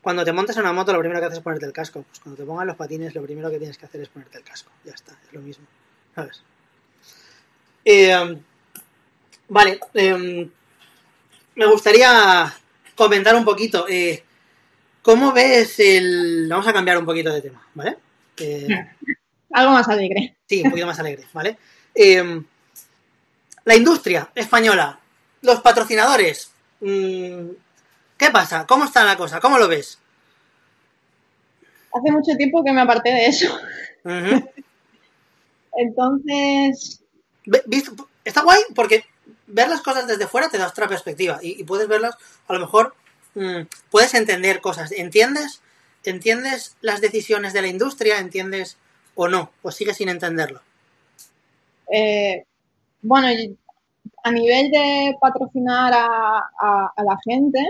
cuando te montas en una moto lo primero que haces es ponerte el casco, pues cuando te pongan los patines lo primero que tienes que hacer es ponerte el casco, ya está, es lo mismo, ¿sabes? Eh, vale, eh, me gustaría comentar un poquito, eh, ¿cómo ves el... Vamos a cambiar un poquito de tema, ¿vale? Eh, Algo más alegre. Sí, un poquito más alegre, ¿vale? Eh, la industria española, los patrocinadores, mm, ¿qué pasa? ¿Cómo está la cosa? ¿Cómo lo ves? Hace mucho tiempo que me aparté de eso. Entonces. Está guay porque ver las cosas desde fuera te da otra perspectiva y, y puedes verlas, a lo mejor mm, puedes entender cosas. ¿Entiendes? ¿Entiendes las decisiones de la industria? ¿Entiendes o no? ¿O sigues sin entenderlo? eh, bueno, a nivel de patrocinar a, a- a la gente,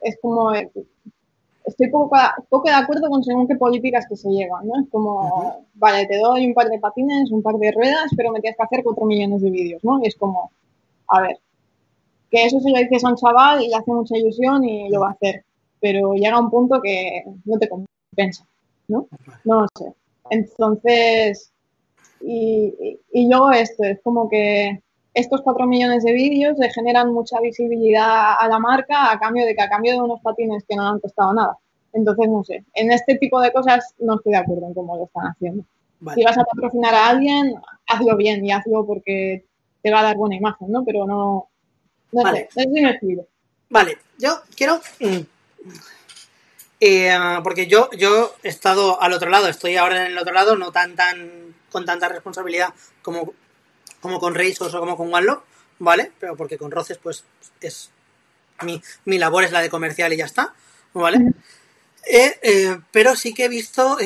es como. eh, Estoy poco, poco de acuerdo con según qué políticas que se llevan, ¿no? Es como, vale, te doy un par de patines, un par de ruedas, pero me tienes que hacer 4 millones de vídeos, ¿no? Y es como, a ver, que eso se lo dices a un chaval y le hace mucha ilusión y lo va a hacer, pero llega un punto que no te compensa, ¿no? No lo sé. Entonces, y, y- y luego esto, es como que estos 4 millones de vídeos le generan mucha visibilidad a la marca a cambio de que a cambio de unos patines que no han costado nada. Entonces, no sé, en este tipo de cosas no estoy de acuerdo en cómo lo están haciendo. Si vas a patrocinar a alguien, hazlo bien y hazlo porque te va a dar buena imagen, ¿no? Pero no, no Vale. sé, no me explico. Vale, yo quiero. Eh, porque yo, yo he estado al otro lado, estoy ahora en el otro lado, no tan tan con tanta responsabilidad como, como con Razors o como con OneLove, ¿vale? Pero porque con Roces, pues, es. Mi, mi labor es la de comercial y ya está, ¿vale? Eh, eh, pero sí que he visto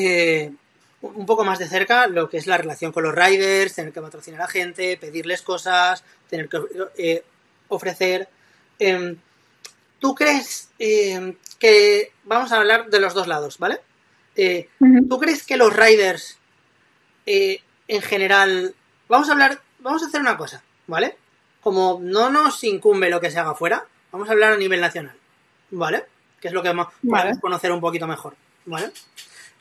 un poco más de cerca lo que es la relación con los riders, tener que patrocinar a gente, pedirles cosas, tener que eh, ofrecer. em, ¿Tú crees eh, que vamos a hablar de los dos lados, ¿vale? Eh, ¿Tú crees que los riders eh, en general vamos a hablar, vamos a hacer una cosa, ¿vale? Como no nos incumbe lo que se haga fuera, vamos a hablar a nivel nacional, ¿vale? Que es lo que Vale. podemos conocer un poquito mejor, ¿vale?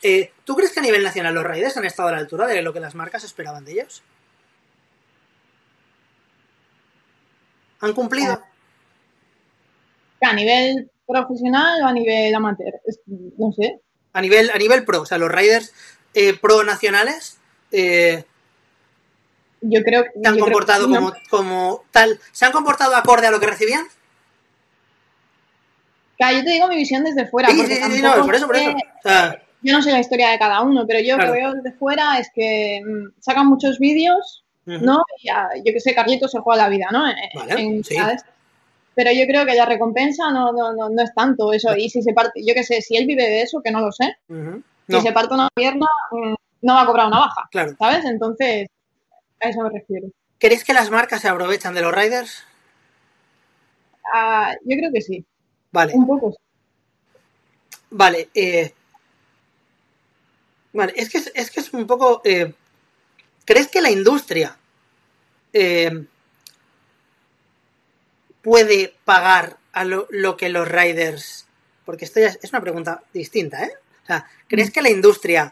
Eh, ¿Tú crees que a nivel nacional los riders han estado a la altura de lo que las marcas esperaban de ellos? ¿Han cumplido? a nivel profesional o a nivel amateur, no sé. A nivel, a nivel pro, o sea, los riders eh, pro nacionales eh, yo creo que se han comportado como, como tal, ¿se han comportado acorde a lo que recibían? Claro, yo te digo mi visión desde fuera. Sí, sí, sí, no, por eso, por eso. O sea, yo no sé la historia de cada uno, pero yo Claro. lo que veo desde fuera es que mm, sacan muchos vídeos. ¿no? Y a- yo que sé, Carlitos se juega la vida, ¿no? En- Vale, en- sí. Pero yo creo que la recompensa no, no, no, no es tanto eso. Y si se parte, yo que sé, si él vive de eso, que no lo sé, si No, se parte una pierna, mm, no va a cobrar una baja, claro. ¿sabes? Entonces, a eso me refiero. ¿Crees que las marcas se aprovechan de los riders? Ah, yo creo que sí, Vale, un poco. sí. vale. eh, vale, es que es, es que es un poco... eh, ¿Crees que la industria eh, puede pagar a lo, lo que los riders... Porque esto ya es, es una pregunta distinta, ¿eh? O sea, ¿crees que la industria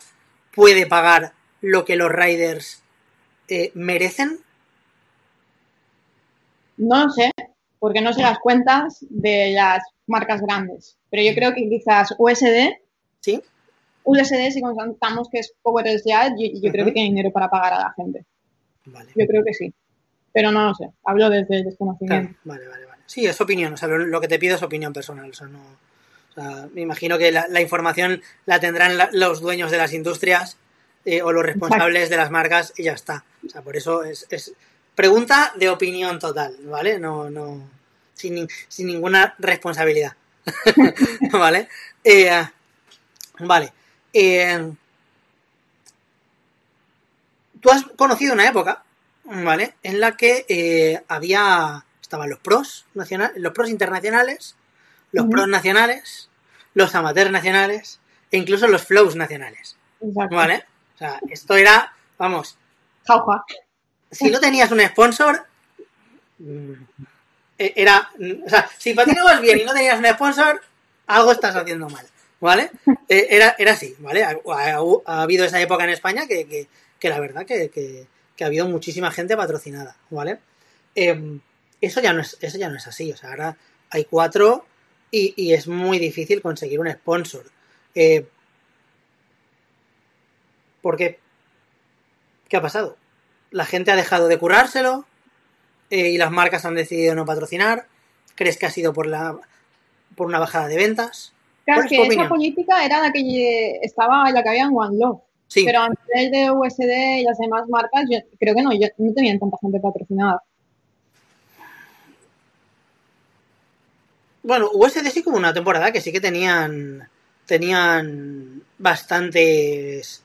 puede pagar lo que los riders eh, merecen? No lo sé, porque no sé las cuentas de las marcas grandes. Pero yo creo que quizás USD, ¿Sí? USD, si contamos que es Power SDA, yo, yo creo que tiene dinero para pagar a la gente. Vale. Yo creo que sí. Pero no lo sé, hablo desde el desconocimiento. vale, vale, vale. Sí, es opinión, lo, que te pido es opinión personal, o sea, no... o me imagino que la, información la tendrán los dueños de las industrias eh, o los responsables de las marcas y ya está. O sea, por eso es, pregunta de opinión total, ¿vale? No, no, sin, sin ninguna responsabilidad, ¿vale? Eh, vale. Eh, tú has conocido una época, ¿vale? En la que eh, había, estaban los pros nacional, los pros internacionales, los pros nacionales, los amateurs nacionales e incluso los flows nacionales, Exacto. ¿vale? O sea, esto era, vamos, Jauja. si no tenías un sponsor, mm, e- era, o sea, si patinabas bien y no tenías un sponsor, algo estás haciendo mal, ¿vale? Eh, Era, era así, ¿vale? Ha, ha- ha habido esa época en España que, que- que la verdad que, que- que ha habido muchísima gente patrocinada, ¿vale? Eh, eso ya no es, eso ya no es así, o sea, ahora hay cuatro y, y es muy difícil conseguir un sponsor. Eh, ¿Por qué? ¿Qué ha pasado? La gente ha dejado de currárselo eh, y las marcas han decidido no patrocinar. ¿Crees que ha sido por la por una bajada de ventas? Claro, ¿Cuál es que esa política era la que estaba, la que había en One Love. Sí, Pero a nivel de USD y las demás marcas, yo creo que no, yo, no tenían tanta gente patrocinada. bueno, USD sí como una temporada que sí que tenían tenían bastantes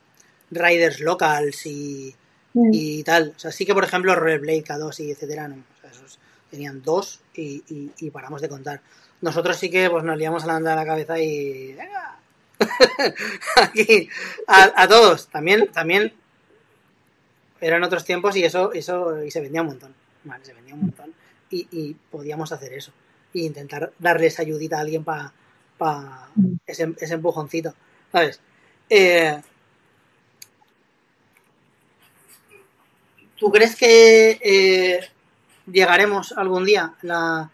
riders locals y, Mm. y tal. O sea, sí que por ejemplo Rollerblade K2 y etcétera, no. O sea, esos tenían dos y, y- y paramos de contar. Nosotros sí que pues nos liamos a la de la cabeza y venga. Aquí a, todos. También también eran otros tiempos y eso eso y se vendía un montón. Se vendía un montón y, y podíamos hacer eso e intentar darles ayudita a alguien para pa ese, ese empujoncito, ¿sabes? Eh, ¿Tú crees que eh, llegaremos algún día la-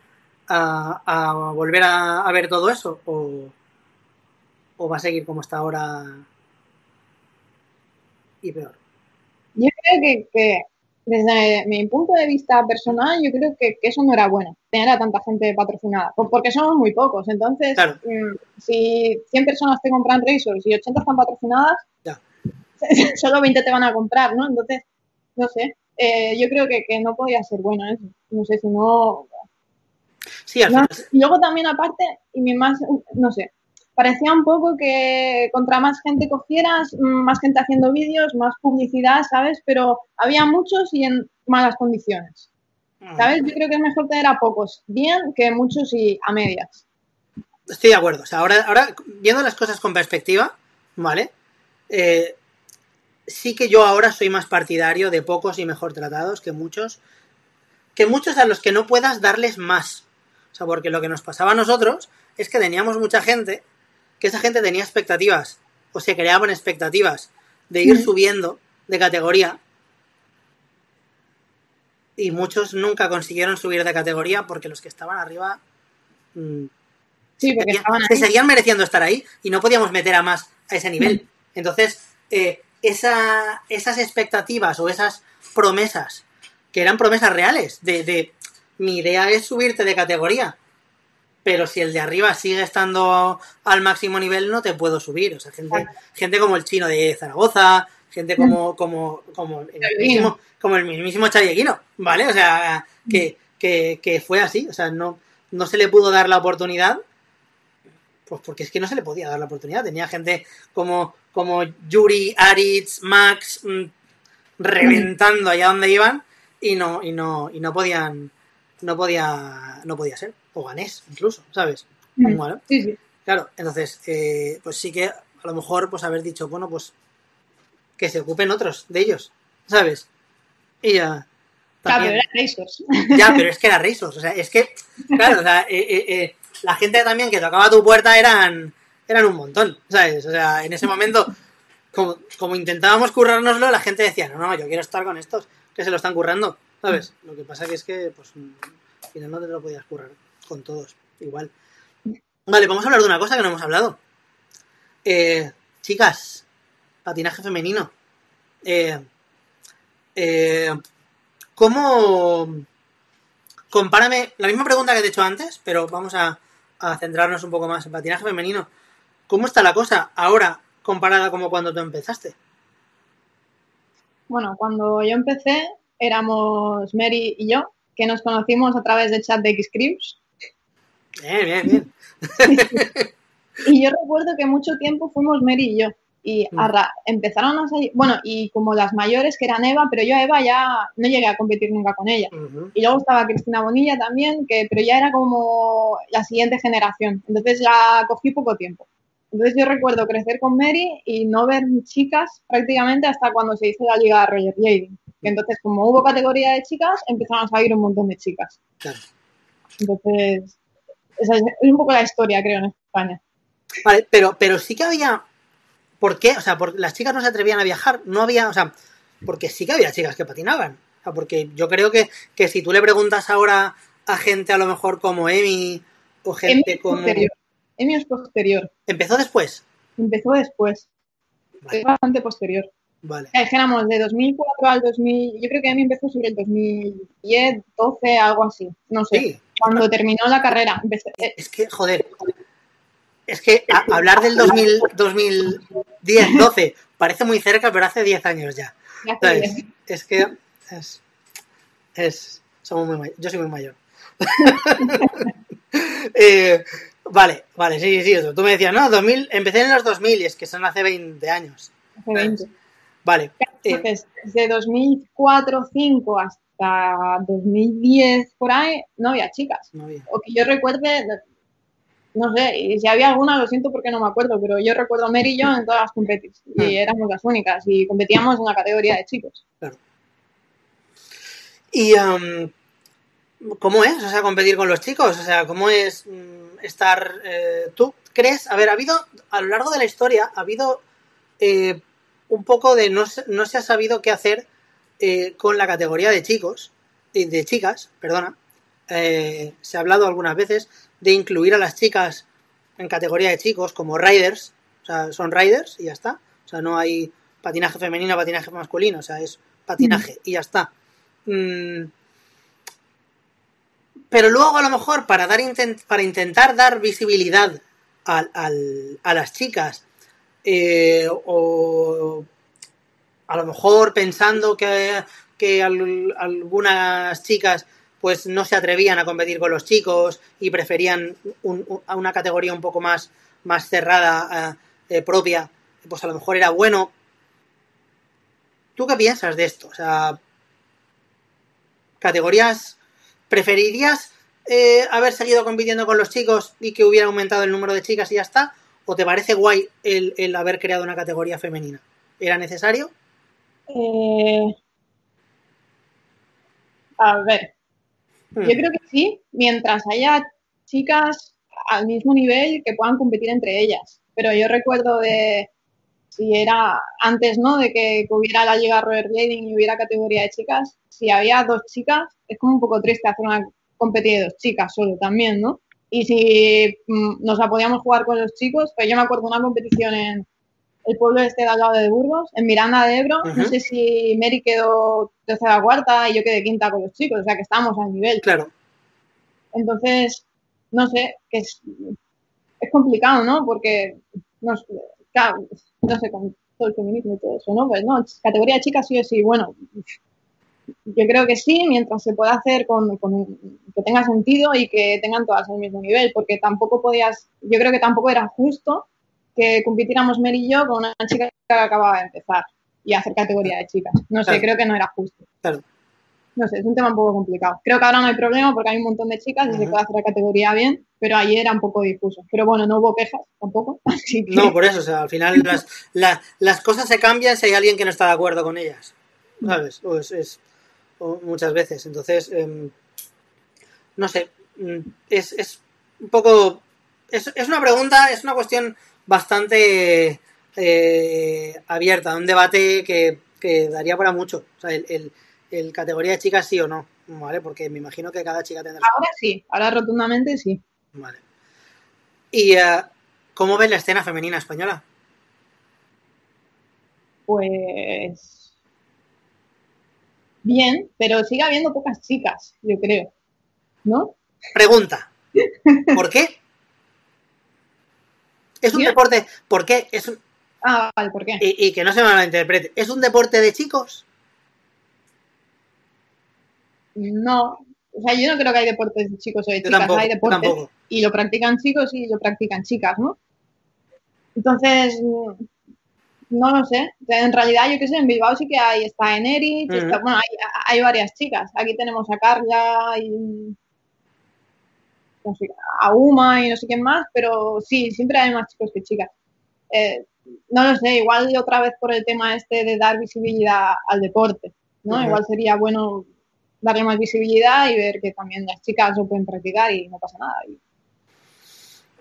a, a volver a, a ver todo eso? ¿O, ¿O va a seguir como está ahora y peor? Yo creo que, que desde mi punto de vista personal, yo creo que, que eso no era bueno, tener a tanta gente patrocinada, por- porque somos muy pocos. Entonces, Claro. mm, si 100 personas te compran Razors y 80 están patrocinadas, Ya. solo 20 te van a comprar, ¿no? Entonces, no sé, eh, yo creo que, que no podía ser bueno eso. No sé si no... Sí, al no- final. Y luego también aparte, y mi más, no sé, parecía un poco que contra más gente cogieras, mm, más gente haciendo vídeos, más publicidad, ¿sabes? Pero había muchos y en malas condiciones, ¿sabes? Yo creo que es mejor tener a pocos bien que muchos y a medias. Estoy de acuerdo. O sea, ahora, ahora viendo las cosas con perspectiva, ¿vale? Eh, sí que yo ahora soy más partidario de pocos y mejor tratados que muchos. Que muchos a los que no puedas darles más. O sea, porque lo que nos pasaba a nosotros es que teníamos mucha gente, que esa gente tenía expectativas, o se creaban expectativas de ir Mm. subiendo de categoría. Y muchos nunca consiguieron subir de categoría porque los que estaban arriba mm, Sí, porque estaban se ahí. seguían mereciendo estar ahí y no podíamos meter a más a ese nivel. Entonces, eh, esa, esas expectativas o esas promesas, que eran promesas reales, de, de mi idea es subirte de categoría, pero si el de arriba sigue estando al máximo nivel, no te puedo subir. O sea, gente, gente como el chino de Zaragoza, gente como, como, como, el, mismísimo, como el mismísimo Chayeguino, ¿vale? O sea, que, que, que fue así, o sea, no, no se le pudo dar la oportunidad pues porque es que no se le podía dar la oportunidad. Tenía gente como, como Yuri, Aritz, Max, mm, reventando allá donde iban y no, y no, y no podían, no podía, no podía ser. O ganés, incluso, ¿sabes? Mm. Bueno, Sí, sí. claro, entonces, eh, pues sí que a lo mejor, pues haber dicho, bueno, pues que se ocupen otros de ellos, ¿sabes? Y ya. Claro, pero era ya, pero es que era Razors, o sea, es que, claro, o sea, eh, eh, eh, la gente también que tocaba tu puerta eran, eran un montón, ¿sabes? O sea, en ese momento, como, como intentábamos currárnoslo, la gente decía, no, no, yo quiero estar con estos, que se lo están currando, ¿sabes? Lo que pasa que es que, pues, mm, al final no te lo podías currar con todos, igual. Vale, vamos a hablar de una cosa que no hemos hablado. Eh, chicas, patinaje femenino. Eh, eh, ¿Cómo... Compárame la misma pregunta que te he hecho antes, pero vamos a, centrarnos un poco más en patinaje femenino. ¿Cómo está la cosa ahora comparada como cuando tú empezaste? Bueno, cuando yo empecé, éramos Mary y yo, que nos conocimos a través del chat de Xcrims. Bien, bien, bien. Y yo recuerdo que mucho tiempo fuimos Mary y yo. Y Mm. a empezaron a salir, bueno, y como las mayores, que eran Eva, pero yo a Eva ya no llegué a competir nunca con ella. Ujú. Y luego estaba Cristina Bonilla también, que, pero ya era como la siguiente generación. Entonces ya cogí poco tiempo. Entonces yo recuerdo crecer con Mary y no ver chicas prácticamente hasta cuando se hizo la liga Roger Jading. Que entonces como hubo categoría de chicas, empezaron a salir un montón de chicas. Claro. Entonces, es, es un poco la historia, creo, en España. Vale, pero, pero sí que había. ¿Por qué? O sea, porque las chicas no se atrevían a viajar. No había. O sea, porque sí que había chicas que patinaban. O sea, porque yo creo que, que si tú le preguntas ahora a gente a lo mejor como Emi o Emi gente es como. posterior. Emi es posterior. ¿Empezó después? Empezó después. Vale. Es bastante posterior. Vale. Dijéramos de 2004 al 2000, yo creo que Emi empezó sobre el 2010, 12, algo así, no sé. Sí. Cuando terminó la carrera, empecé, eh, Es que, joder. Es que a- hablar del 2000, 2010, 12 parece muy cerca, pero hace 10 años ya. diez. Es que es, es somos muy. Yo soy muy mayor. Eh, vale, vale, sí, sí, eso. Tú me decías, no, 2000, empecé en los 2000 y es que son hace 20 años. hace 20. Vale. eh, Entonces, desde 2004, 5 hasta 2010, por ahí, no había chicas. no había. O que yo recuerde, no sé, y si había alguna, lo siento porque no me acuerdo, pero yo recuerdo Mary y yo en todas las competiciones Ah. y éramos las únicas y competíamos en la categoría de chicos. ¿Y um, cómo es? O sea, competir con los chicos. O sea, ¿cómo es mm, estar... eh, ¿Tú crees? A ver, ha habido, a lo largo de la historia, ha habido eh, un poco de... No, se- no se ha sabido qué hacer eh, con la categoría de chicos, de chicas, perdona. Eh, se ha hablado algunas veces de incluir a las chicas en categoría de chicos como riders. O sea, son riders y ya está. O sea, no hay patinaje femenino, patinaje masculino. O sea, es patinaje y ya está. Mm, pero luego a lo mejor para dar intent- para intentar dar visibilidad a las chicas eh, o a lo mejor pensando que, que al- algunas chicas pues no se atrevían a competir con los chicos y preferían un- un- a una categoría un poco más, más cerrada eh, eh, propia pues a lo mejor era bueno ¿tú qué piensas de esto? o sea categorías ¿Preferirías haber seguido compitiendo con los chicos y que hubiera aumentado el número de chicas y ya está? ¿O te parece guay el, el haber creado una categoría femenina? ¿Era necesario? Eh, a ver, Hmm. yo creo que sí, mientras haya chicas al mismo nivel que puedan competir entre ellas. Pero yo recuerdo de si era antes, ¿no? De que, hubiera la Liga Roller Blading y hubiera categoría de chicas, si había dos chicas, es como un poco triste hacer una competición de dos chicas solo también, ¿no? Y si mm, nos la podíamos jugar con los chicos, pues yo me acuerdo de una competición en el pueblo este de al lado de Burgos, en Miranda de Ebro. No sé si Mary quedó tercera o cuarta y yo quedé quinta con los chicos, o sea que estábamos al nivel. Claro. Entonces, no sé, que es, es complicado, ¿no? Porque, no, sé, claro, no sé, con todo el feminismo y todo eso, ¿no? Pues no, categoría de chicas sí o sí, bueno, yo creo que sí, mientras se pueda hacer con, con que tenga sentido y que tengan todas el mismo nivel, porque tampoco podías, yo creo que tampoco era justo que compitiéramos Mary y yo con una chica que acababa de empezar y hacer categoría de chicas. No sé, Claro. creo que no era justo. Claro. No sé, es un tema un poco complicado. Creo que ahora no hay problema porque hay un montón de chicas y se puede hacer la categoría bien, pero ayer era un poco difuso. Pero bueno, no hubo quejas tampoco, así que No, por eso, o sea, al final las, la- las cosas se cambian si hay alguien que no está de acuerdo con ellas, ¿sabes? O es, muchas veces. Entonces, em, no sé, mm, es, es un poco, es, es una pregunta, es una cuestión bastante eh, abierta, un debate que, que daría para mucho. O sea, el, el- el categoría de chicas sí o no, ¿vale? Porque me imagino que cada chica tendrá... ahora sí, ahora rotundamente sí. Vale. ¿Y eh, cómo ves la escena femenina española? Pues bien, pero sigue habiendo pocas chicas, yo creo. ¿No? Pregunta. ¿Por qué? Es un deporte. ¿Por qué? Es un- Ah, vale, ¿por qué? y, y que no se me malinterprete. ¿Es un deporte de chicos? No, o sea, yo no creo que hay deportes de chicos o de chicas, tampoco. hay deportes y lo practican chicos y lo practican chicas, ¿no? Entonces, no lo sé. En realidad, yo qué sé, en Bilbao sí que hay, está en Erich, Ujú. está- bueno, hay, hay varias chicas. Aquí tenemos a Carla y no sé, a Uma y no sé quién más, pero sí, siempre hay más chicos que chicas. Eh, no lo sé, igual otra vez por el tema este de dar visibilidad al deporte, ¿no? Igual sería bueno darle más visibilidad y ver que también las chicas lo pueden practicar y no pasa nada.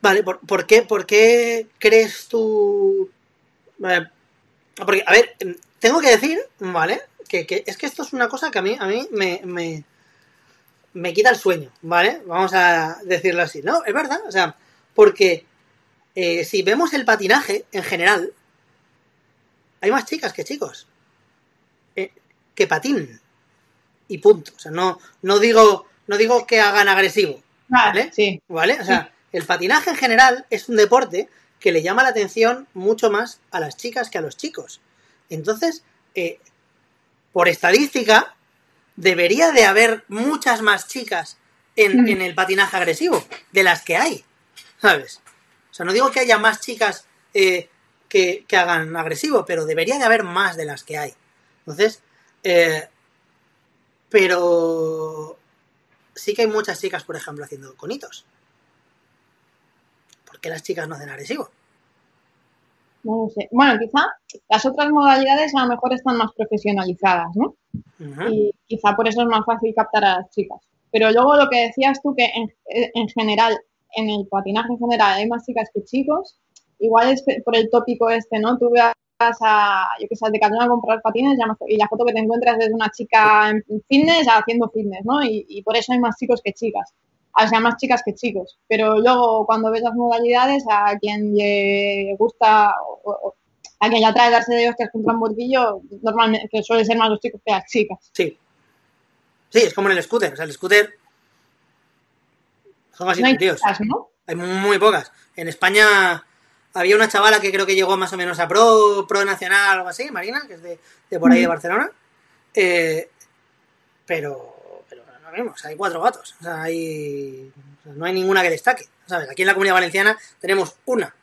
Vale, ¿por, por qué, ¿por qué crees tú.? Vale, Porque, a ver, em, tengo que decir, ¿vale? Que, que es que esto es una cosa que a mí, a mí me, me, me quita el sueño, ¿vale? Vamos a decirlo así. No, es verdad, o sea, porque eh, si vemos el patinaje en general, hay más chicas que chicos eh, que patinen. Y punto. O sea, no, no digo, no digo que hagan agresivo, ¿Vale? Sí, ¿Vale? O sea, el patinaje en general es un deporte que le llama la atención mucho más a las chicas que a los chicos. Entonces, eh, por estadística, debería de haber muchas más chicas en, Mm. en el patinaje agresivo de las que hay, ¿sabes? O sea, no digo que haya más chicas eh, que, que hagan agresivo, pero debería de haber más de las que hay. Entonces, eh, pero sí que hay muchas chicas, por ejemplo, haciendo conitos. ¿Por qué las chicas no hacen agresivo? no lo sé. Bueno, quizá las otras modalidades a lo mejor están más profesionalizadas, ¿no? Y quizá por eso es más fácil captar a las chicas. Pero luego lo que decías tú, que en, en general, en el patinaje en general hay más chicas que chicos, igual es por el tópico este, ¿no? Tú vas a, yo que sé, al Decathlon a comprar patines y la foto que te encuentras es de una chica en fitness haciendo fitness, ¿no? Y, y por eso hay más chicos que chicas. Sea, más chicas que chicos. Pero luego, cuando ves las modalidades, a quien le gusta o- a quien le atrae darse de hostias contra un bordillo, normalmente suele ser más los chicos que las chicas. Sí. Sí, es como en el scooter. O sea, el scooter son así no hay ¿no? Hay muy pocas. En España había una chavala que creo que llegó más o menos a pro, pro nacional o algo así, Marina, que es de, de por ahí de. Barcelona. Eh, pero, hay cuatro gatos. O sea, hay, o sea, no hay ninguna que destaque. ¿Sabes? Aquí en la comunidad valenciana tenemos una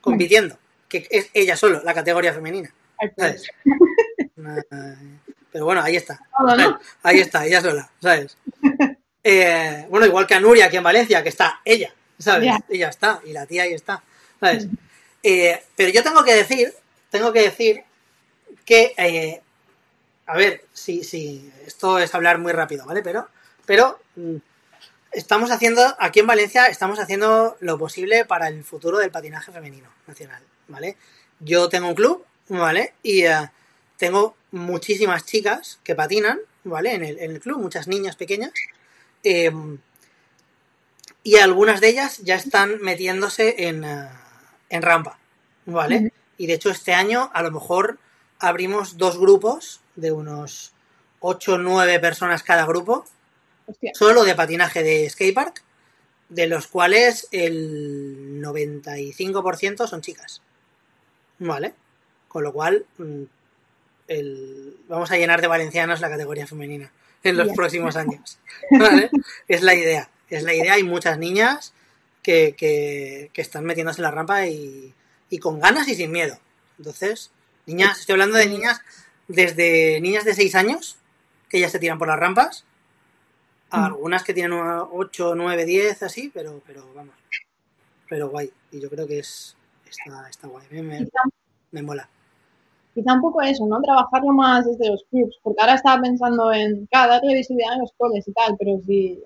compitiendo, que es ella solo, la categoría femenina. Pues, ¿Sabes? Una- pero bueno, ahí está. Ahí está, ella sola, ¿sabes? Eh, bueno, igual que a Nuria aquí en Valencia, que está ella, ¿sabes? Ya. Y ya está, y la tía ahí está, ¿sabes? Eh, pero yo tengo que decir, tengo que decir que, eh, a ver, si, si, esto es hablar muy rápido, ¿vale? Pero, pero mm, estamos haciendo, aquí en Valencia, estamos haciendo lo posible para el futuro del patinaje femenino nacional, ¿vale? Yo tengo un club, ¿vale? Y eh, tengo muchísimas chicas que patinan, ¿vale? En el, en el club, muchas niñas pequeñas. Eh, y algunas de ellas ya están metiéndose en, eh, en rampa, ¿vale? Y de hecho este año a lo mejor abrimos dos grupos de unos 8 o 9 personas cada grupo, Hostia. solo de patinaje de skatepark, de los cuales el 95% son chicas, ¿vale? Con lo cual mm, el- vamos a llenar de valencianas la categoría femenina en los próximos años, ¿vale? es la idea, es la idea. Hay muchas niñas que, que- que están metiéndose en la rampa y, y con ganas y sin miedo. Entonces, niñas, estoy hablando de niñas desde niñas de 6 años que ya se tiran por las rampas. Algunas que tienen 8, 9, 10, así, pero, pero vamos, pero guay. Y yo creo que es está, está guay, me, me, mola. quizá un poco eso, ¿no? Trabajarlo más desde los clubs, porque ahora estaba pensando en, claro, darle visibilidad en los coles y tal, pero si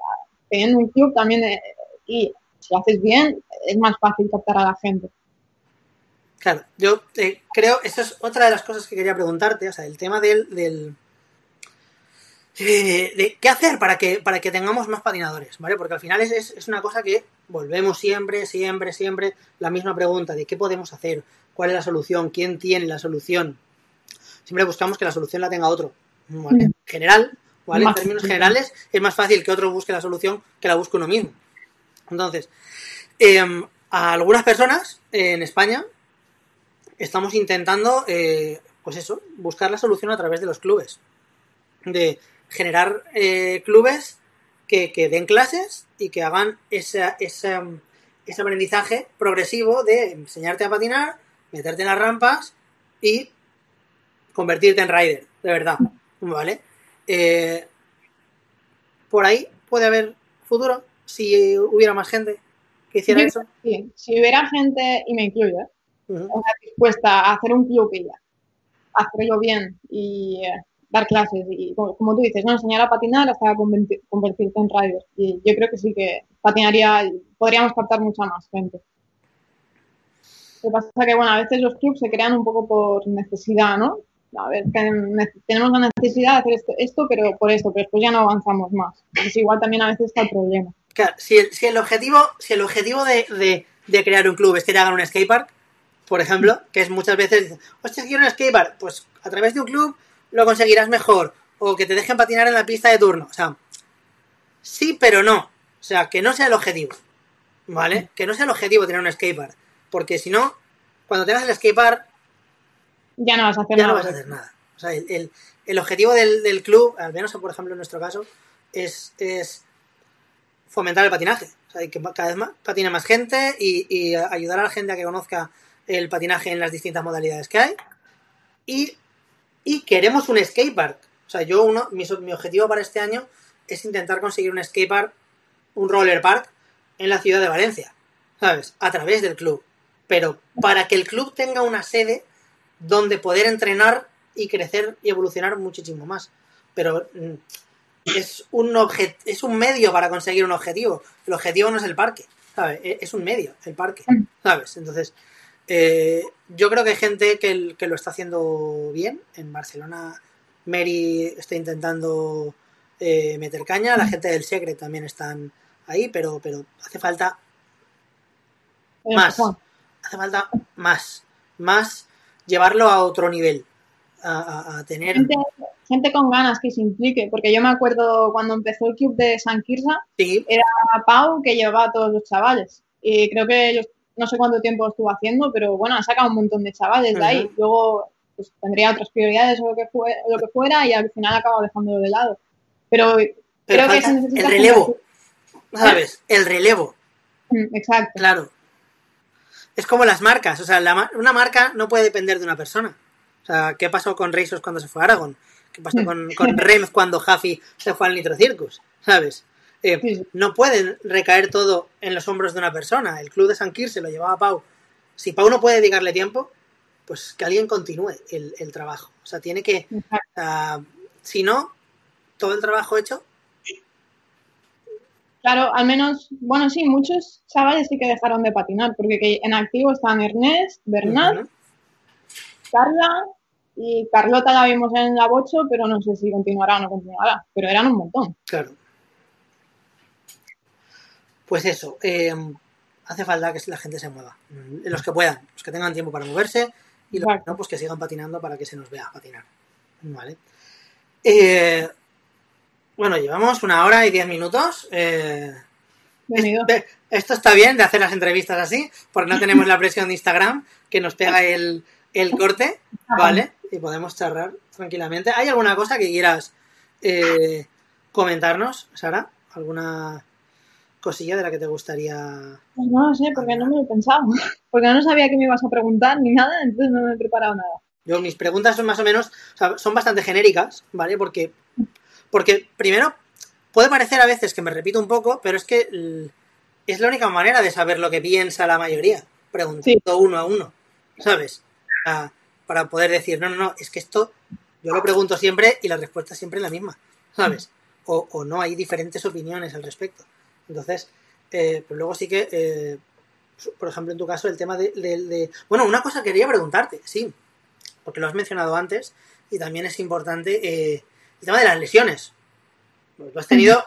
teniendo un club también, eh, y si lo haces bien, es más fácil captar a la gente. Claro, yo eh, creo, esto es otra de las cosas que quería preguntarte, o sea, el tema del, del eh, de qué hacer para que, para que tengamos más patinadores, ¿vale? Porque al final es, es, es una cosa que volvemos siempre, siempre, siempre, la misma pregunta de qué podemos hacer, cuál es la solución, quién tiene la solución. Siempre buscamos que la solución la tenga otro, ¿vale? En general, ¿vale? En términos generales, es más fácil que otro busque la solución que la busque uno mismo. Entonces, em, a algunas personas eh, en España estamos intentando, eh, pues eso, buscar la solución a través de los clubes. De generar eh, clubes que, que den clases y que hagan esa, esa- ese aprendizaje progresivo de enseñarte a patinar, meterte en las rampas y convertirte en rider, de verdad. ¿Vale? Eh, por ahí puede haber futuro si hubiera más gente que hiciera Yo- eso. Sí, si hubiera gente, y me incluyo, dispuesta a hacer un club y ya, hacerlo bien y eh, dar clases y como, como tú dices, no enseñar a patinar hasta converti- convertirte en rider. Y yo creo que sí que patinaría, podríamos captar mucha más gente. Lo que pasa es que, bueno, a veces los clubs se crean un poco por necesidad, ¿no? A ver, tenemos la necesidad de hacer esto, esto, pero por esto, pero después ya no avanzamos más. Entonces igual también a veces está el problema. Claro, si el, si el objetivo, si el objetivo de, de- de crear un club es que te hagan un skatepark, por ejemplo, que es muchas veces, hostia, quiero un skatepark, pues a través de un club lo conseguirás mejor, o que te dejen patinar en la pista de turno, o sea, sí, pero no, o sea, que no sea el objetivo, ¿vale? Que no sea el objetivo tener un skatepark, porque si no, cuando tengas el skatepark Ya no vas a hacer ya no nada. vas a hacer nada. O sea, el, el- el objetivo del, del club, al menos por ejemplo en nuestro caso, es, es fomentar el patinaje. O sea, que cada vez más patine más gente y, y ayudar a la gente a que conozca el patinaje en las distintas modalidades que hay. Y, y queremos un skatepark. O sea, yo uno, mi, mi objetivo para este año es intentar conseguir un skatepark, un roller park en la ciudad de Valencia. ¿Sabes? A través del club. Pero para que el club tenga una sede donde poder entrenar y crecer y evolucionar muchísimo más. Pero mm, es un obje- es un medio para conseguir un objetivo. El objetivo no es el parque, ¿sabes? E- Es un medio, el parque, ¿sabes? Entonces, eh, yo creo que hay gente que, que lo está haciendo bien. En Barcelona, Mary está intentando eh, meter caña, la gente del Secret también están ahí, pero, pero hace falta Pero, más. Hace falta más, más llevarlo a otro nivel, a, a- a tener, gente, gente con ganas que se implique, porque yo me acuerdo cuando empezó el club de San Quirza, sí, a Pau que llevaba a todos los chavales. Y creo que ellos, no sé cuánto tiempo estuvo haciendo, pero bueno, han sacado un montón de chavales de ahí. Luego pues, tendría otras prioridades o lo que, fue, lo que fuera y al final acabo dejándolo de lado. Pero, pero creo que se necesita el relevo, ¿sabes? El relevo. Mm, Exacto. claro. Es como las marcas, o sea, la una marca no puede depender de una persona. O sea, ¿qué pasó con Razors cuando se fue a Aragon? ¿Qué pasó con, con Rems cuando Jaffy se fue al Nitro Circus? ¿Sabes? Eh, Sí, no pueden recaer todo en los hombros de una persona. El club de San Quir se lo llevaba a Pau. Si Pau no puede dedicarle tiempo, pues que alguien continúe el, el trabajo. O sea, tiene que. Ah, si no, todo el trabajo hecho. Claro, al menos, bueno, sí, muchos chavales sí que dejaron de patinar, porque que en activo están Ernest, Bernat. Carla y Carlota la vimos en la bocho, pero no sé si continuará o no continuará, pero eran un montón. Claro. Pues eso, eh, hace falta que la gente se mueva. Los que puedan, los que tengan tiempo para moverse y los que no, pues que sigan patinando para que se nos vea patinar. Vale. Eh, bueno, llevamos una hora y diez minutos. Eh, este- esto está bien de hacer las entrevistas así, porque no tenemos la presión de Instagram que nos pega el, el corte, ¿vale? Y podemos charlar tranquilamente. ¿Hay alguna cosa que quieras eh, comentarnos, Sara? ¿Alguna cosilla de la que te gustaría...? Pues no lo sé, porque no me lo he pensado. Porque no sabía que me ibas a preguntar ni nada, entonces no me he preparado nada. Yo, mis preguntas son más o menos, o sea, son bastante genéricas, ¿vale? Porque, porque primero, puede parecer a veces que me repito un poco, pero es que es la única manera de saber lo que piensa la mayoría, preguntando Sí. uno a uno, ¿sabes? Para, para poder decir, no, no, no, es que esto yo lo pregunto siempre y la respuesta es siempre la misma, ¿sabes? O, o no, hay diferentes opiniones al respecto. Entonces, eh, pues luego sí que, eh, por ejemplo, en tu caso, el tema de, de- de- Bueno, una cosa quería preguntarte, sí, porque lo has mencionado antes y también es importante eh, el tema de las lesiones. Pues Tú has tenido,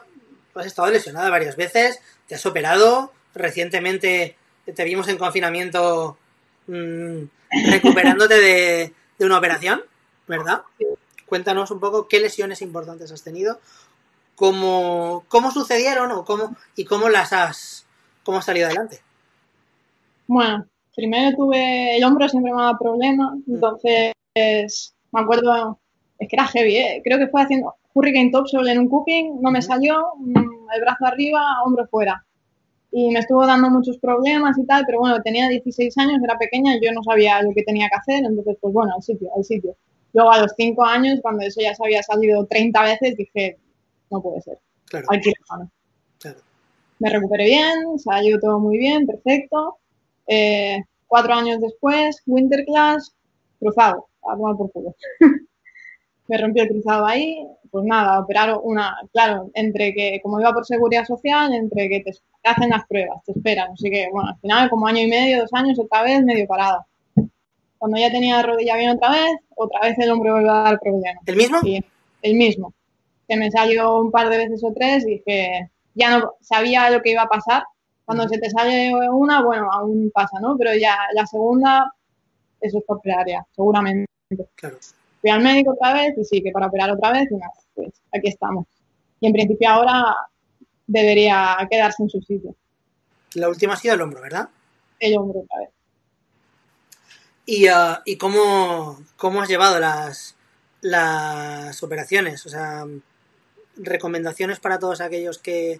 tú has estado lesionada varias veces, te has operado, recientemente te vimos en confinamiento mm, recuperándote de, de una operación, ¿verdad? Cuéntanos un poco qué lesiones importantes has tenido, cómo, cómo sucedieron o cómo, y cómo las has, cómo has salido adelante. Bueno, primero tuve el hombro, siempre me daba problemas, entonces me acuerdo, es que era heavy, ¿eh? creo que fue haciendo Hurricane Topsoil en un cooking, no me salió, mm, el brazo arriba, hombro fuera. Y me estuvo dando muchos problemas y tal, pero bueno, tenía 16 años, era pequeña, yo no sabía lo que tenía que hacer, entonces pues bueno, al sitio, al sitio. Luego a los 5 años, cuando eso ya se había salido 30 veces, dije, no puede ser, Claro, al quirófano claro. me recuperé bien, salió todo muy bien, perfecto. Eh, cuatro años después, Winter Class, cruzado, a tomar por culo. me rompió el cruzado ahí, pues nada, operaron una, claro, entre que, como iba por seguridad social, entre que te, te hacen las pruebas, te esperan, así que bueno, al final como año y medio, dos años, otra vez, medio parada. Cuando ya tenía la rodilla bien otra vez, otra vez el hombre vuelve a dar problemas. ¿El mismo? Sí, el mismo. Que me salió un par de veces o tres y dije, ya no sabía lo que iba a pasar. Cuando se te sale una, bueno, aún pasa, ¿no? Pero ya la segunda, eso es operar ya, seguramente. Claro. Fui al médico otra vez y sí, que para operar otra vez y nada, pues aquí estamos. Y en principio ahora debería quedarse en su sitio, La última ha sido el hombro, ¿verdad? el hombro otra vez. ¿Y, ah, ¿y cómo, cómo has llevado las, las operaciones? O sea, recomendaciones para todos aquellos que,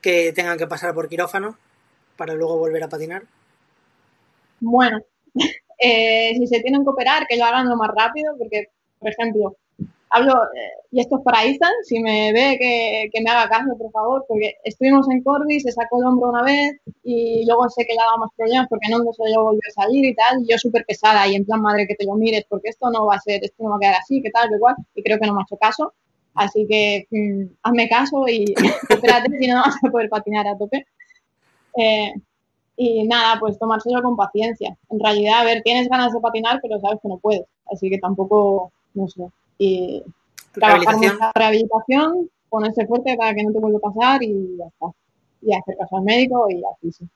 que tengan que pasar por quirófano para luego volver a patinar. Bueno, eh, si se tienen que operar, que lo hagan lo más rápido, porque, por ejemplo, hablo, eh, y esto es para Ethan, si me ve que, que me haga caso, por favor, porque estuvimos en Corbis, se sacó el hombro una vez y luego sé que le daba más problemas porque no se lo volvió a salir y tal, y yo súper pesada y en plan, madre, que te lo mires, porque esto no va a ser, esto no va a quedar así, que tal, que igual, y creo que no me ha hecho caso. Así que mm, hazme caso y espérate, si no, no vas a poder patinar a tope. Eh, y nada, pues tomárselo con paciencia. En realidad, a ver, tienes ganas de patinar, pero sabes que no puedes. Así que tampoco, no sé. Y trabajar mucha rehabilitación, ponerse fuerte para que no te vuelva a pasar y ya está. Y hacer caso al médico y así sí.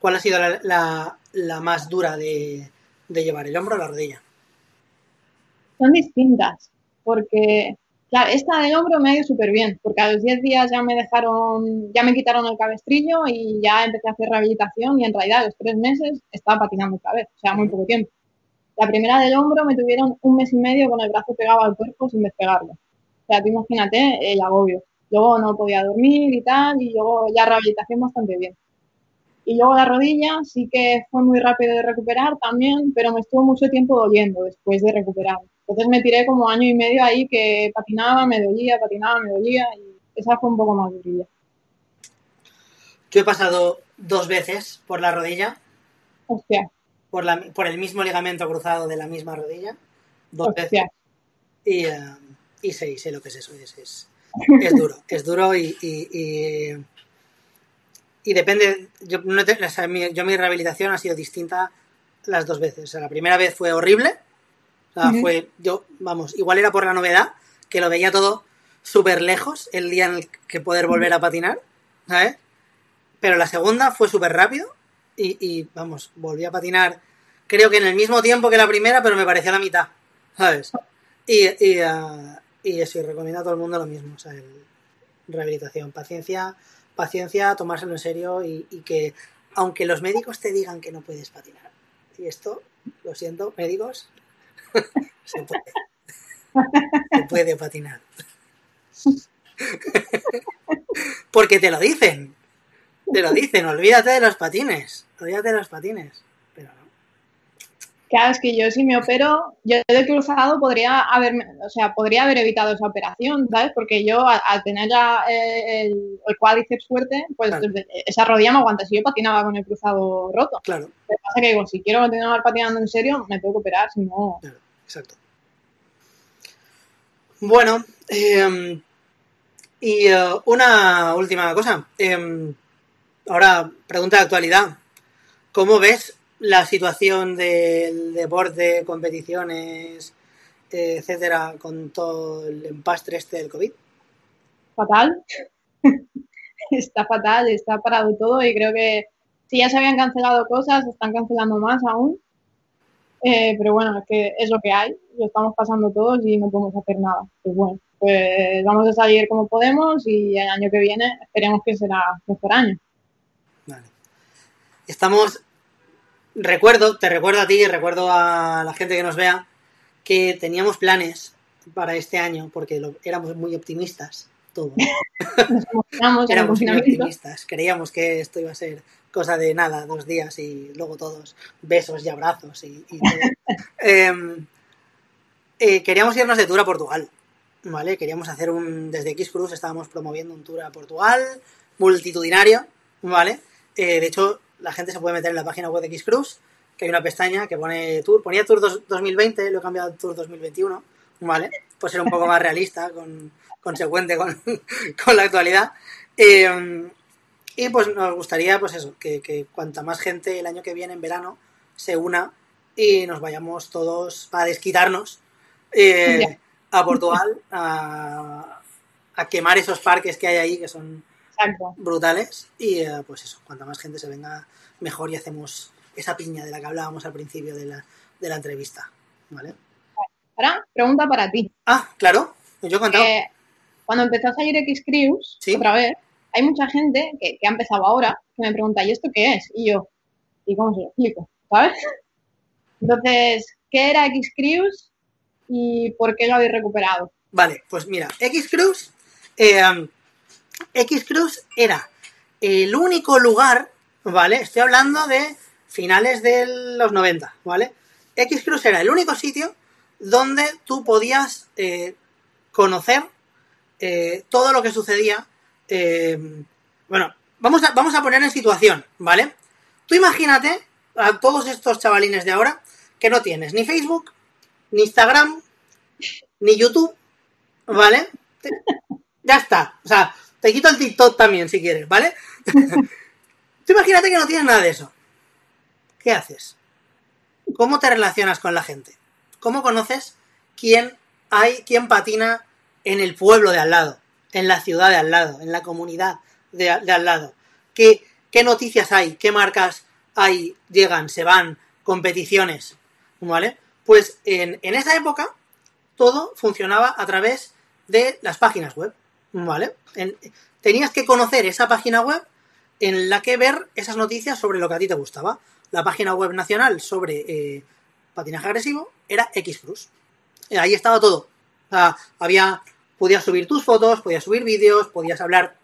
¿Cuál ha sido la, la, la más dura de, de llevar, el hombro o la rodilla? Son distintas, porque, claro, esta del hombro me ha ido súper bien, porque a los 10 días ya me dejaron, ya me quitaron el cabestrillo y ya empecé a hacer rehabilitación y en realidad a los tres meses estaba patinando otra vez, o sea, muy poco tiempo. La primera del hombro me tuvieron un mes y medio con el brazo pegado al cuerpo sin despegarlo. O sea, tú imagínate el agobio. Luego no podía dormir y tal, y luego ya rehabilitación bastante bien. Y luego la rodilla sí que fue muy rápido de recuperar también, pero me estuvo mucho tiempo doliendo después de recuperar. Entonces me tiré como año y medio ahí que patinaba, me dolía, patinaba, me dolía, y esa fue un poco más durilla. Yo he pasado dos veces por la rodilla, Hostia, por, la, por el mismo ligamento cruzado de la misma rodilla, dos veces. Y, eh, y sé, sé lo que es eso. Es, es, es duro, es duro y, y, y, y depende. Yo, no te- o sea, mi, yo mi rehabilitación ha sido distinta las dos veces. O sea, la primera vez fue horrible. O sea, Ujú. fue, yo, vamos, igual era por la novedad, que lo veía todo súper lejos el día en el que poder volver a patinar, ¿sabes? pero la segunda fue súper rápido y, y, vamos, volví a patinar creo que en el mismo tiempo que la primera, pero me parecía la mitad, ¿sabes? Y, y, uh, y eso, y recomiendo a todo el mundo lo mismo, o sea, el, rehabilitación, paciencia, paciencia, tomárselo en serio y, y que aunque los médicos te digan que no puedes patinar, y esto, lo siento, médicos, se puede. Se puede patinar. Porque te lo dicen. Te lo dicen, olvídate de los patines. Olvídate de los patines. Claro, es que yo si me opero, yo de cruzado podría haber, o sea, podría haber evitado esa operación, ¿sabes? Porque yo al, al tener ya eh, el, el, cuádriceps fuerte, pues Claro. esa rodilla me aguanta. Si yo patinaba con el cruzado roto. Claro, Lo que pasa es que digo, si quiero continuar patinando en serio, me tengo que operar, si no... claro, exacto. Bueno, eh, y eh, una última cosa. Eh, ahora, pregunta de actualidad. ¿Cómo ves la situación del deporte, competiciones, etcétera, con todo el empastre este del COVID? fatal. está fatal, está parado todo y creo que si ya se habían cancelado cosas, se están cancelando más aún. Eh, pero bueno, es que es lo que hay, lo estamos pasando todos y no podemos hacer nada. Pues bueno, pues vamos a salir como podemos y el año que viene esperemos que será mejor año. Vale. Estamos. Recuerdo, te recuerdo a ti y recuerdo a la gente que nos vea que teníamos planes para este año porque lo, éramos muy optimistas todos. Nos éramos muy optimistas. Creíamos que esto iba a ser cosa de nada, dos días y luego todos besos y abrazos y, y todo. eh, eh, queríamos irnos de tour a Portugal, ¿vale? Queríamos hacer un... Desde X Cruz estábamos promoviendo un tour a Portugal, multitudinario, ¿vale? Eh, de hecho, la gente se puede meter en la página web de X Cruz, que hay una pestaña que pone Tour, ponía Tour dos- 2020, lo he cambiado a Tour 2021, ¿vale? Pues ser un poco más realista, con, consecuente con, con la actualidad. Eh, y pues nos gustaría, pues eso, que, que cuanta más gente el año que viene, en verano, se una y nos vayamos todos para desquitarnos eh, a Portugal, a, a quemar esos parques que hay ahí que son Exacto. brutales y eh, pues eso, cuanta más gente se venga mejor y hacemos esa piña de la que hablábamos al principio de la, de la entrevista, ¿vale? Ahora, pregunta para ti. Ah, claro, yo he contado. Eh, cuando empezó a salir X-Crews, Sí. otra vez, hay mucha gente que, que ha empezado ahora que me pregunta, ¿y esto qué es? Y yo, ¿y cómo se lo explico? ¿Sabes? Entonces, ¿qué era X-Crews y por qué lo habéis recuperado? Vale, pues mira, X-Cruise, eh, X-Cruise era el único lugar, ¿vale? Estoy hablando de finales de los 90, ¿vale? X-Cruise era el único sitio donde tú podías eh, conocer eh, todo lo que sucedía. eh, bueno, vamos a, vamos a poner en situación, ¿vale? Tú imagínate a todos estos chavalines de ahora que no tienes ni Facebook, ni Instagram, ni YouTube, ¿vale? Ya está. O sea, te quito el TikTok también si quieres, ¿vale? Tú imagínate que no tienes nada de eso. ¿Qué haces? ¿Cómo te relacionas con la gente? ¿Cómo conoces quién hay, quién patina en el pueblo de al lado, en la ciudad de al lado, en la comunidad de, de al lado? ¿Qué, ¿Qué noticias hay? ¿Qué marcas hay? Llegan, se van, competiciones, ¿vale? Pues en, en esa época todo funcionaba a través de las páginas web, ¿vale? En- tenías que conocer esa página web en la que ver esas noticias sobre lo que a ti te gustaba. La página web nacional sobre eh, patinaje agresivo era Xcruz. Eh, Ahí estaba todo. Había, podías subir tus fotos, podías subir vídeos, podías hablar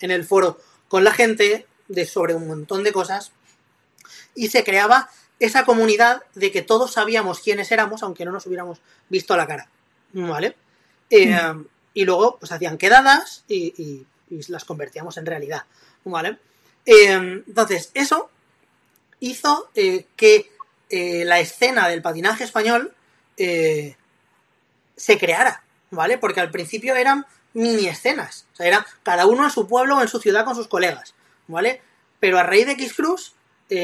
en el foro con la gente de sobre un montón de cosas y se creaba esa comunidad de que todos sabíamos quiénes éramos aunque no nos hubiéramos visto la cara, ¿vale? Eh, y luego pues hacían quedadas y, las convertíamos en realidad, ¿vale? Eh, entonces eso hizo eh, que eh, la escena del patinaje español se creara, ¿vale? Porque al principio eran mini escenas, o sea, era cada uno en su pueblo o en su ciudad con sus colegas, ¿vale? Pero a raíz de X-Cruz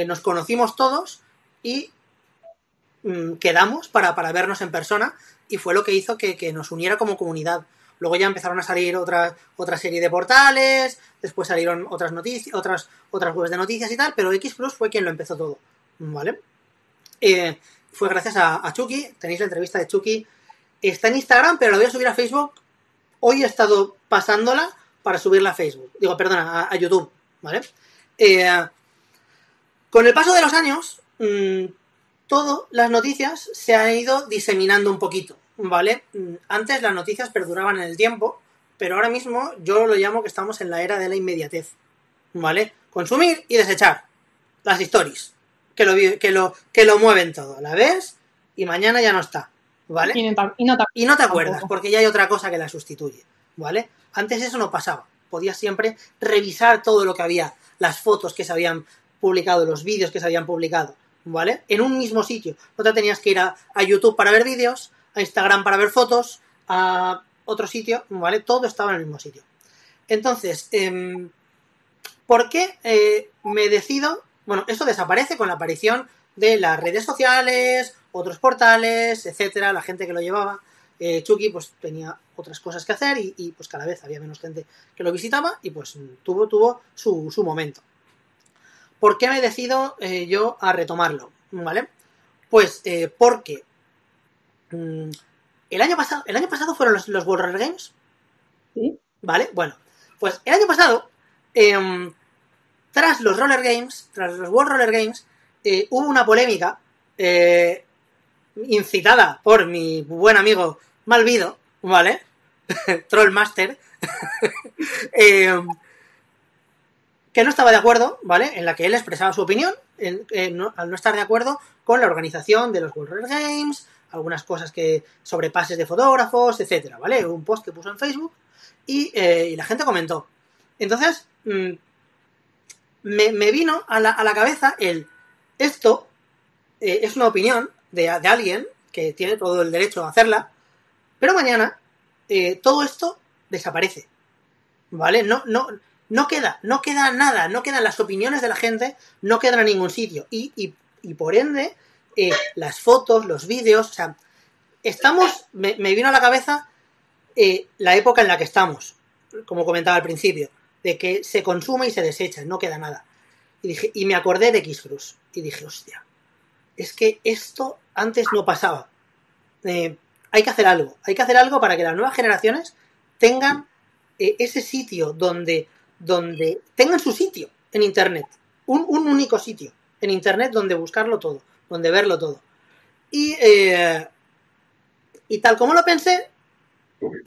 nos conocimos todos y mm, quedamos para, para vernos en persona y fue lo que hizo que, que nos uniera como comunidad luego ya empezaron a salir otra, otra serie de portales, después salieron otras noticias, otras, otras webs de noticias y tal, pero X Plus fue quien lo empezó todo, ¿vale? Eh, fue gracias a, a Chucky, tenéis la entrevista de Chucky, está en Instagram, pero la voy a subir a Facebook. Hoy he estado pasándola para subirla a Facebook, digo, perdona, a, YouTube, ¿vale? Eh, con el paso de los años, mmm, todas las noticias se han ido diseminando un poquito, ¿vale? Mm, Antes las noticias perduraban en el tiempo, pero ahora mismo yo lo llamo que estamos en la era de la inmediatez, ¿vale? Consumir y desechar las stories, que lo, que lo, que lo mueven todo, la ves y mañana ya no está, ¿vale? Y no, te- y no te- Y no te acuerdas, porque ya hay otra cosa que la sustituye, ¿vale? Antes eso no pasaba. Podías siempre revisar todo lo que había, las fotos que se habían publicado, los vídeos que se habían publicado, ¿vale? En un mismo sitio. No te tenías que ir a, a YouTube para ver vídeos, a Instagram para ver fotos, a otro sitio, ¿vale? Todo estaba en el mismo sitio. Entonces, em, ¿por qué eh, me decido? Bueno, esto desaparece con la aparición de las redes sociales, otros portales, etcétera, la gente que lo llevaba. Eh, Chucky pues tenía otras cosas que hacer y, pues cada vez había menos gente que lo visitaba y pues tuvo, tuvo su, su momento. ¿Por qué me decido eh, yo a retomarlo? ¿Vale? Pues porque el año pasado, el año pasado fueron los, los World Roller Games, ¿Sí? ¿vale? Bueno, pues el año pasado, em, tras los Roller Games, tras los World Roller Games, eh, hubo una polémica eh, incitada por mi buen amigo Malvido, ¿vale? Trollmaster, em, que no estaba de acuerdo, ¿vale? En la que él expresaba su opinión, en- en no- al no estar de acuerdo con la organización de los World Roller Games, algunas cosas que sobre pases de fotógrafos, etcétera, ¿vale? Un post que puso en Facebook y, eh, y la gente comentó. Entonces, mm, me, vino a la, a la cabeza el, esto eh, es una opinión de, de alguien que tiene todo el derecho a hacerla, pero mañana eh, todo esto desaparece, ¿vale? No, no, no queda, no queda nada, no quedan las opiniones de la gente, no quedan en ningún sitio y, y, y por ende eh, las fotos, los vídeos, o sea, estamos, me, vino a la cabeza eh, la época en la que estamos, como comentaba al principio, de que se consume y se desecha, no queda nada. Y, dije, y me acordé de X-Cruz y dije, hostia, es que esto antes no pasaba. Eh, hay que hacer algo, hay que hacer algo para que las nuevas generaciones tengan ese sitio donde, donde tengan su sitio en Internet, un, un único sitio en Internet donde buscarlo todo, donde verlo todo. Y, eh, y tal como lo pensé,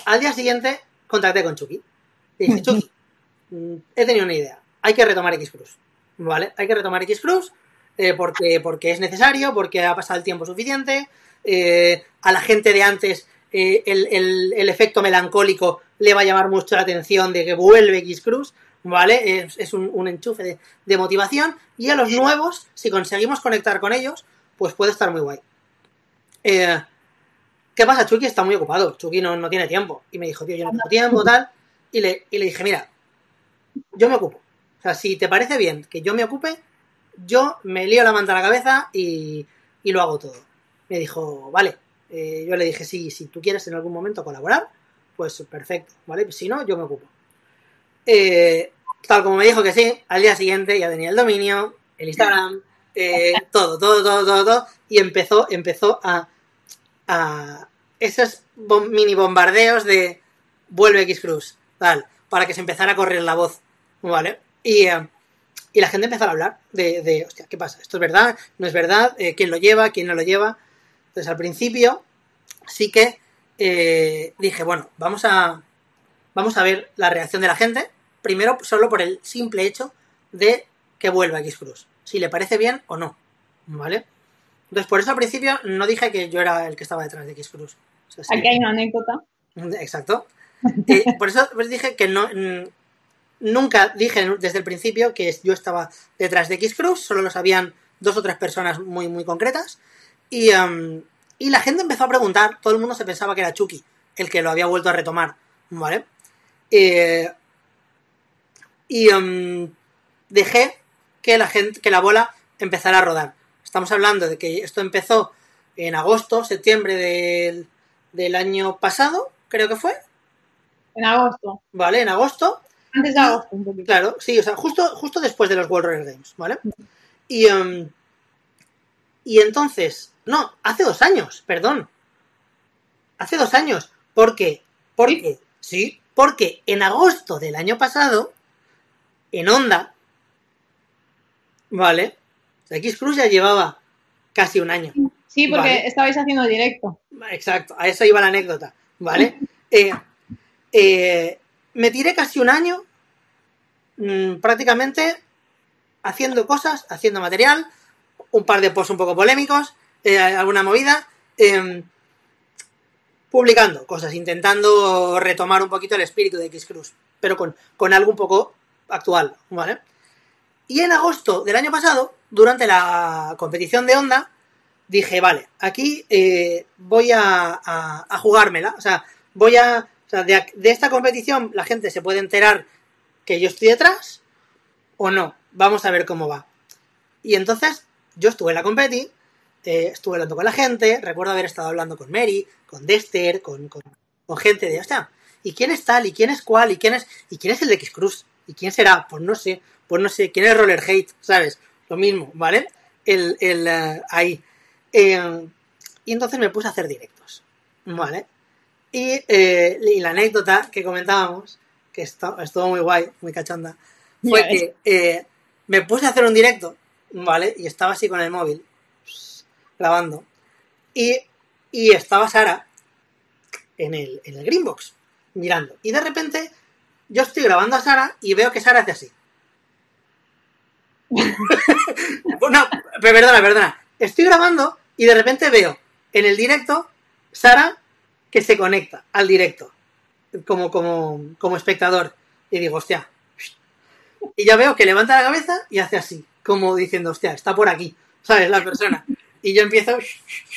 al día siguiente contacté con Chucky. Y dije, Chucky, mm, he tenido una idea. Hay que retomar X-Cruz. ¿Vale? Hay que retomar X-Cruz eh, porque, porque es necesario, porque ha pasado el tiempo suficiente. eh, a la gente de antes el, el- el efecto melancólico le va a llamar mucho la atención de que vuelve X-Cruz. ¿Vale? Es, un, enchufe de, motivación. Y a los nuevos, si conseguimos conectar con ellos, pues puede estar muy guay. Eh, ¿Qué pasa? Chucky está muy ocupado. Chucky no, no tiene tiempo. Y me dijo, tío, yo no tengo tiempo, tal. Y le, y le dije, mira, yo me ocupo. O sea, si te parece bien que yo me ocupe, yo me lío la manta a la cabeza y, y lo hago todo. Me dijo, vale. Eh, yo le dije, sí, si tú quieres en algún momento colaborar, pues perfecto, ¿vale? Si no, yo me ocupo. Eh, tal como me dijo que sí, al día siguiente ya tenía el dominio, el Instagram, eh, todo, todo, todo, todo, todo. Y empezó, empezó a, a esos bom- mini bombardeos de vuelve X-Cruz, tal, para que se empezara a correr la voz, ¿vale? Y, eh, y la gente empezó a hablar de, de, hostia, ¿qué pasa? ¿Esto es verdad? ¿No es verdad? Eh, ¿Quién lo lleva? ¿Quién no lo lleva? Entonces, al principio, sí que dije, bueno, vamos a, vamos a ver la reacción de la gente, primero solo por el simple hecho de que vuelva X-Cruz, si le parece bien o no, ¿vale? Entonces, por eso al principio no dije que yo era el que estaba detrás de X-Cruz. O sea, sí. Aquí hay una anécdota. Exacto. Eh, por eso pues dije que no. mm, Nunca dije desde el principio que yo estaba detrás de X-Cruz, solo lo sabían dos o tres personas muy, muy concretas. Y, em, y la gente empezó a preguntar, todo el mundo se pensaba que era Chucky, el que lo había vuelto a retomar, ¿vale? Eh, y em, dejé que la gente, que la bola empezara a rodar. Estamos hablando de que esto empezó en agosto, septiembre del, del año pasado, creo que fue. en agosto. ¿vale? En agosto. Antes de agosto, un poquito. Claro, sí, o sea, justo, justo después de los World Roller Games, ¿vale? Y, em, y entonces, no, hace dos años, perdón. Hace dos años. ¿Por qué? Porque, sí, porque en agosto del año pasado, en Onda, ¿vale? O sea, X Cruz ya llevaba casi un año. Sí, porque Vale. estabais haciendo directo. Exacto, a eso iba la anécdota, ¿vale? Eh, eh, me tiré casi un año mm, prácticamente haciendo cosas, haciendo material, un par de posts un poco polémicos, eh, alguna movida, eh, publicando cosas, intentando retomar un poquito el espíritu de X-Cruz, pero con, con algo un poco actual, ¿vale? Y en agosto del año pasado, durante la competición de Onda, dije, vale, aquí eh, voy a, jugármela. O sea, voy a. O sea, de, esta competición la gente se puede enterar que yo estoy detrás o no. Vamos a ver cómo va. Y entonces, yo estuve en la competi, eh, estuve hablando con la gente, recuerdo haber estado hablando con Mary, con Dexter, con, con, gente de, hostia, ¿y quién es tal? ¿Y quién es cuál? ¿Y quién es, ¿y quién es el de X-Cruz? ¿Y quién será? Pues no sé, pues no sé, ¿quién es Roller Hate? ¿Sabes? Lo mismo, ¿vale? El, el, eh, ahí. Eh, y entonces me puse a hacer directos, ¿vale? Y, eh, y la anécdota que comentábamos, que esto, estuvo muy guay, muy cachonda, fue que eh, me puse a hacer un directo, ¿vale? Y estaba así con el móvil, grabando. Y, y estaba Sara en el, en el Greenbox, mirando. Y de repente yo estoy grabando a Sara y veo que Sara hace así. no, pero perdona, perdona. Estoy grabando y de repente veo en el directo Sara que se conecta al directo como, como, como espectador. Y digo, hostia. Y ya veo que levanta la cabeza y hace así, como diciendo, hostia, está por aquí, ¿sabes? La persona. Y yo empiezo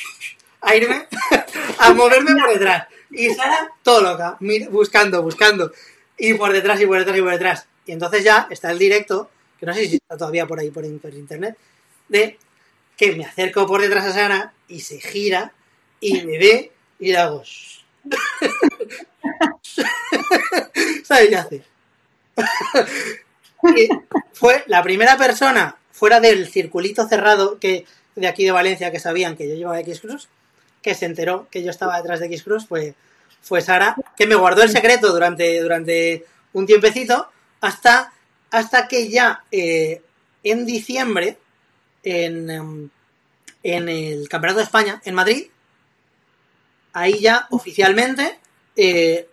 a irme, a moverme por detrás. Y Sara, todo loca, buscando, buscando. Y por detrás, y por detrás, y por detrás. Y entonces ya está el directo, que no sé si está todavía por ahí por, in- por internet, de que me acerco por detrás a Sara y se gira y me ve y le hago. ¿Sabes qué hace? Fue la primera persona fuera del circulito cerrado que de aquí de Valencia que sabían que yo llevaba X Cruz, que se enteró que yo estaba detrás de X Cruz, fue, fue Sara, que me guardó el secreto durante, durante un tiempecito, hasta, hasta que ya eh, en diciembre, en, em, en el Campeonato de España, en Madrid, ahí ya oficialmente eh,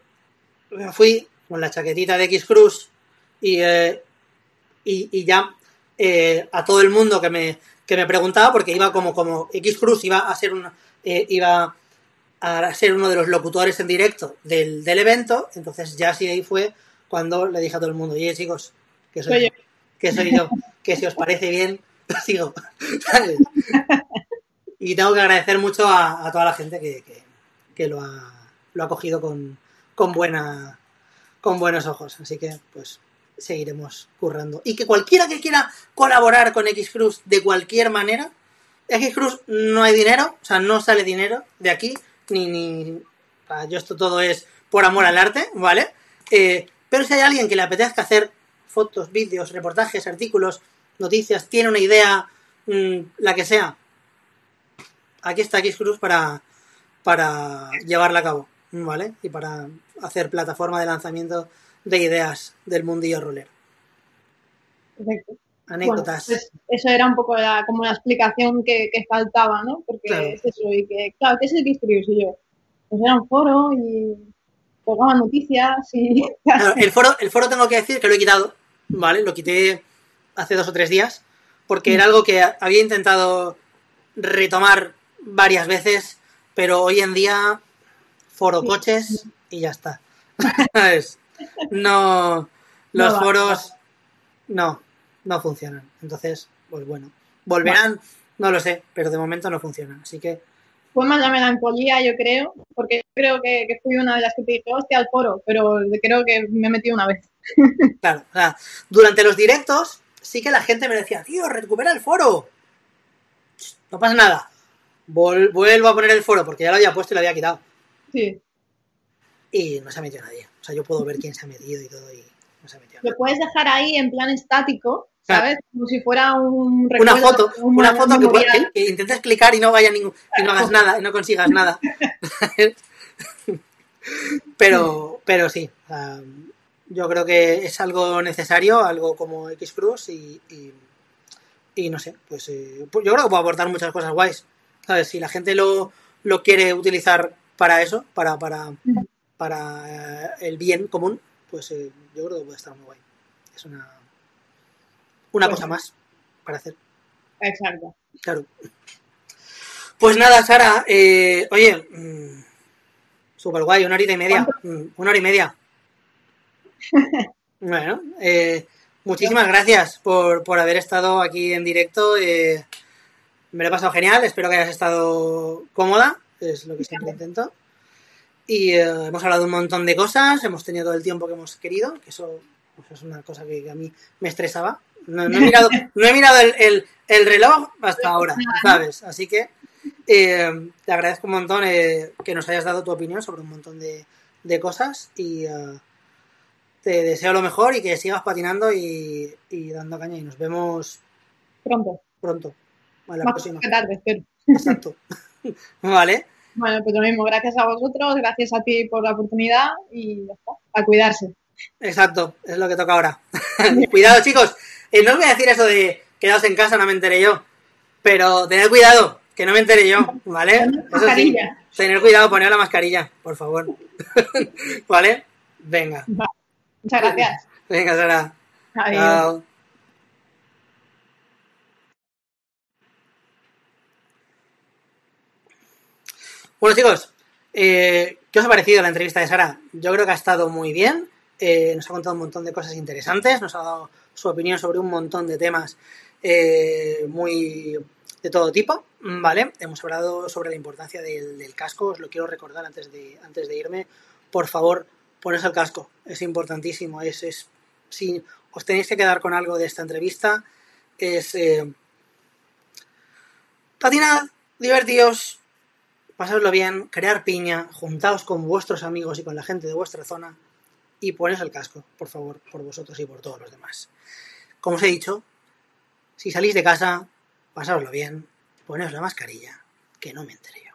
me fui con la chaquetita de X Cruz y, eh, y, y ya eh, a todo el mundo que me, que me preguntaba, porque iba como, como X Cruz iba a ser una, eh, iba a ser uno de los locutores en directo del, del evento, entonces ya sí ahí fue cuando le dije a todo el mundo, oye chicos, que soy, yo, que soy yo, que si os parece bien, sigo. ¿sabes? Y tengo que agradecer mucho a, a toda la gente que, que, que lo, ha, lo ha cogido con, con buena con buenos ojos. Así que, pues, seguiremos currando. Y que cualquiera que quiera colaborar con X Cruz de cualquier manera, X Cruz no hay dinero, o sea, no sale dinero de aquí, ni, ni, yo esto todo es por amor al arte, ¿vale? Eh, pero si hay alguien que le apetezca hacer fotos, vídeos, reportajes, artículos, noticias, tiene una idea, mmm, la que sea, aquí está X Cruz para, para llevarla a cabo, ¿vale? Y para hacer plataforma de lanzamiento de ideas del mundillo roller. Perfecto. Anécdotas. Bueno, pues eso era un poco la, como la explicación que, que faltaba, ¿no? Porque Claro. es eso, y que, claro, ¿qué es el X-Cruise? Y yo, pues era un foro y colgaban noticias y... Claro, el foro, el foro tengo que decir que lo he quitado, ¿vale? Lo quité hace dos o tres días, porque era algo que había intentado retomar varias veces, pero hoy en día foro coches y ya está. No, los No foros no, no funcionan. Entonces, pues bueno, volverán, no lo sé, pero de momento no funcionan. Así que Fue más la melancolía, yo creo, porque creo que, que fui una de las que te dije, hostia, al foro, pero creo que me metí una vez. Claro, o sea, durante los directos sí que la gente me decía, tío, recupera el foro. No pasa nada. Vol- vuelvo a poner el foro porque ya lo había puesto y lo había quitado. Sí, Y no se ha metido nadie. O sea, yo puedo ver quién se ha metido y todo y no se ha metido. Lo puedes dejar ahí en plan estático, ¿sabes? Como si fuera un Una recuerdo, foto, un una foto que, que- que intentes clicar y no vaya ningún, y no hagas nada, y no consigas nada. pero, pero sí, yo creo que es algo necesario, algo como X Cruz y, y, y no sé, pues eh, pues yo creo que puede aportar muchas cosas guays. ¿Sabes? Si la gente lo, lo quiere utilizar para eso, para, para, para eh, el bien común, pues eh, yo creo que puede estar muy guay. Es una, una Pues cosa más para hacer. Exacto. Claro. Pues nada, Sara, eh, oye, mm, super guay, una horita y media. mm, Una hora y media. Bueno, eh, muchísimas gracias por, por haber estado aquí en directo. eh, me lo he pasado genial, espero que hayas estado cómoda, es lo que siempre intento. Y hemos hablado un montón de cosas, hemos tenido todo el tiempo que hemos querido, que eso, es una cosa que, que a mí me estresaba. No, no he mirado, no he mirado el, el- el reloj hasta ahora, ¿sabes? Así que eh, te agradezco un montón eh, que nos hayas dado tu opinión sobre un montón de, de cosas y eh, te deseo lo mejor y que sigas patinando y, y dando caña y nos vemos Pronto. pronto. A la Más próxima. tarde, espero. Exacto. vale. Bueno, pues lo mismo, gracias a vosotros, gracias a ti por la oportunidad y ya está, a cuidarse. Exacto, es lo que toca ahora. cuidado, chicos. Eh, no os voy a decir eso de quedaos en casa, no me enteré yo. Pero tened cuidado, que no me enteré yo, ¿vale? Eso sí, tener cuidado, poner la mascarilla, por favor. ¿Vale? Venga, Muchas gracias. venga, Sara. Adiós. Chao. Bueno, chicos, eh, ¿qué os ha parecido la entrevista de Sara? Yo creo que ha estado muy bien. Eh, nos ha contado un montón de cosas interesantes, nos ha dado su opinión sobre un montón de temas eh, muy de todo tipo, ¿vale? Hemos hablado sobre la importancia del, casco, os lo quiero recordar antes de, antes de irme. Por favor, poneos el casco, es importantísimo. Es, es, si os tenéis que quedar con algo de esta entrevista, es eh, patinad, divertíos, pasadlo bien, crear piña, juntaos con vuestros amigos y con la gente de vuestra zona y poneos el casco, por favor, por vosotros y por todos los demás. Como os he dicho, si salís de casa, pasadlo bien, poneos la mascarilla, que no me enteré.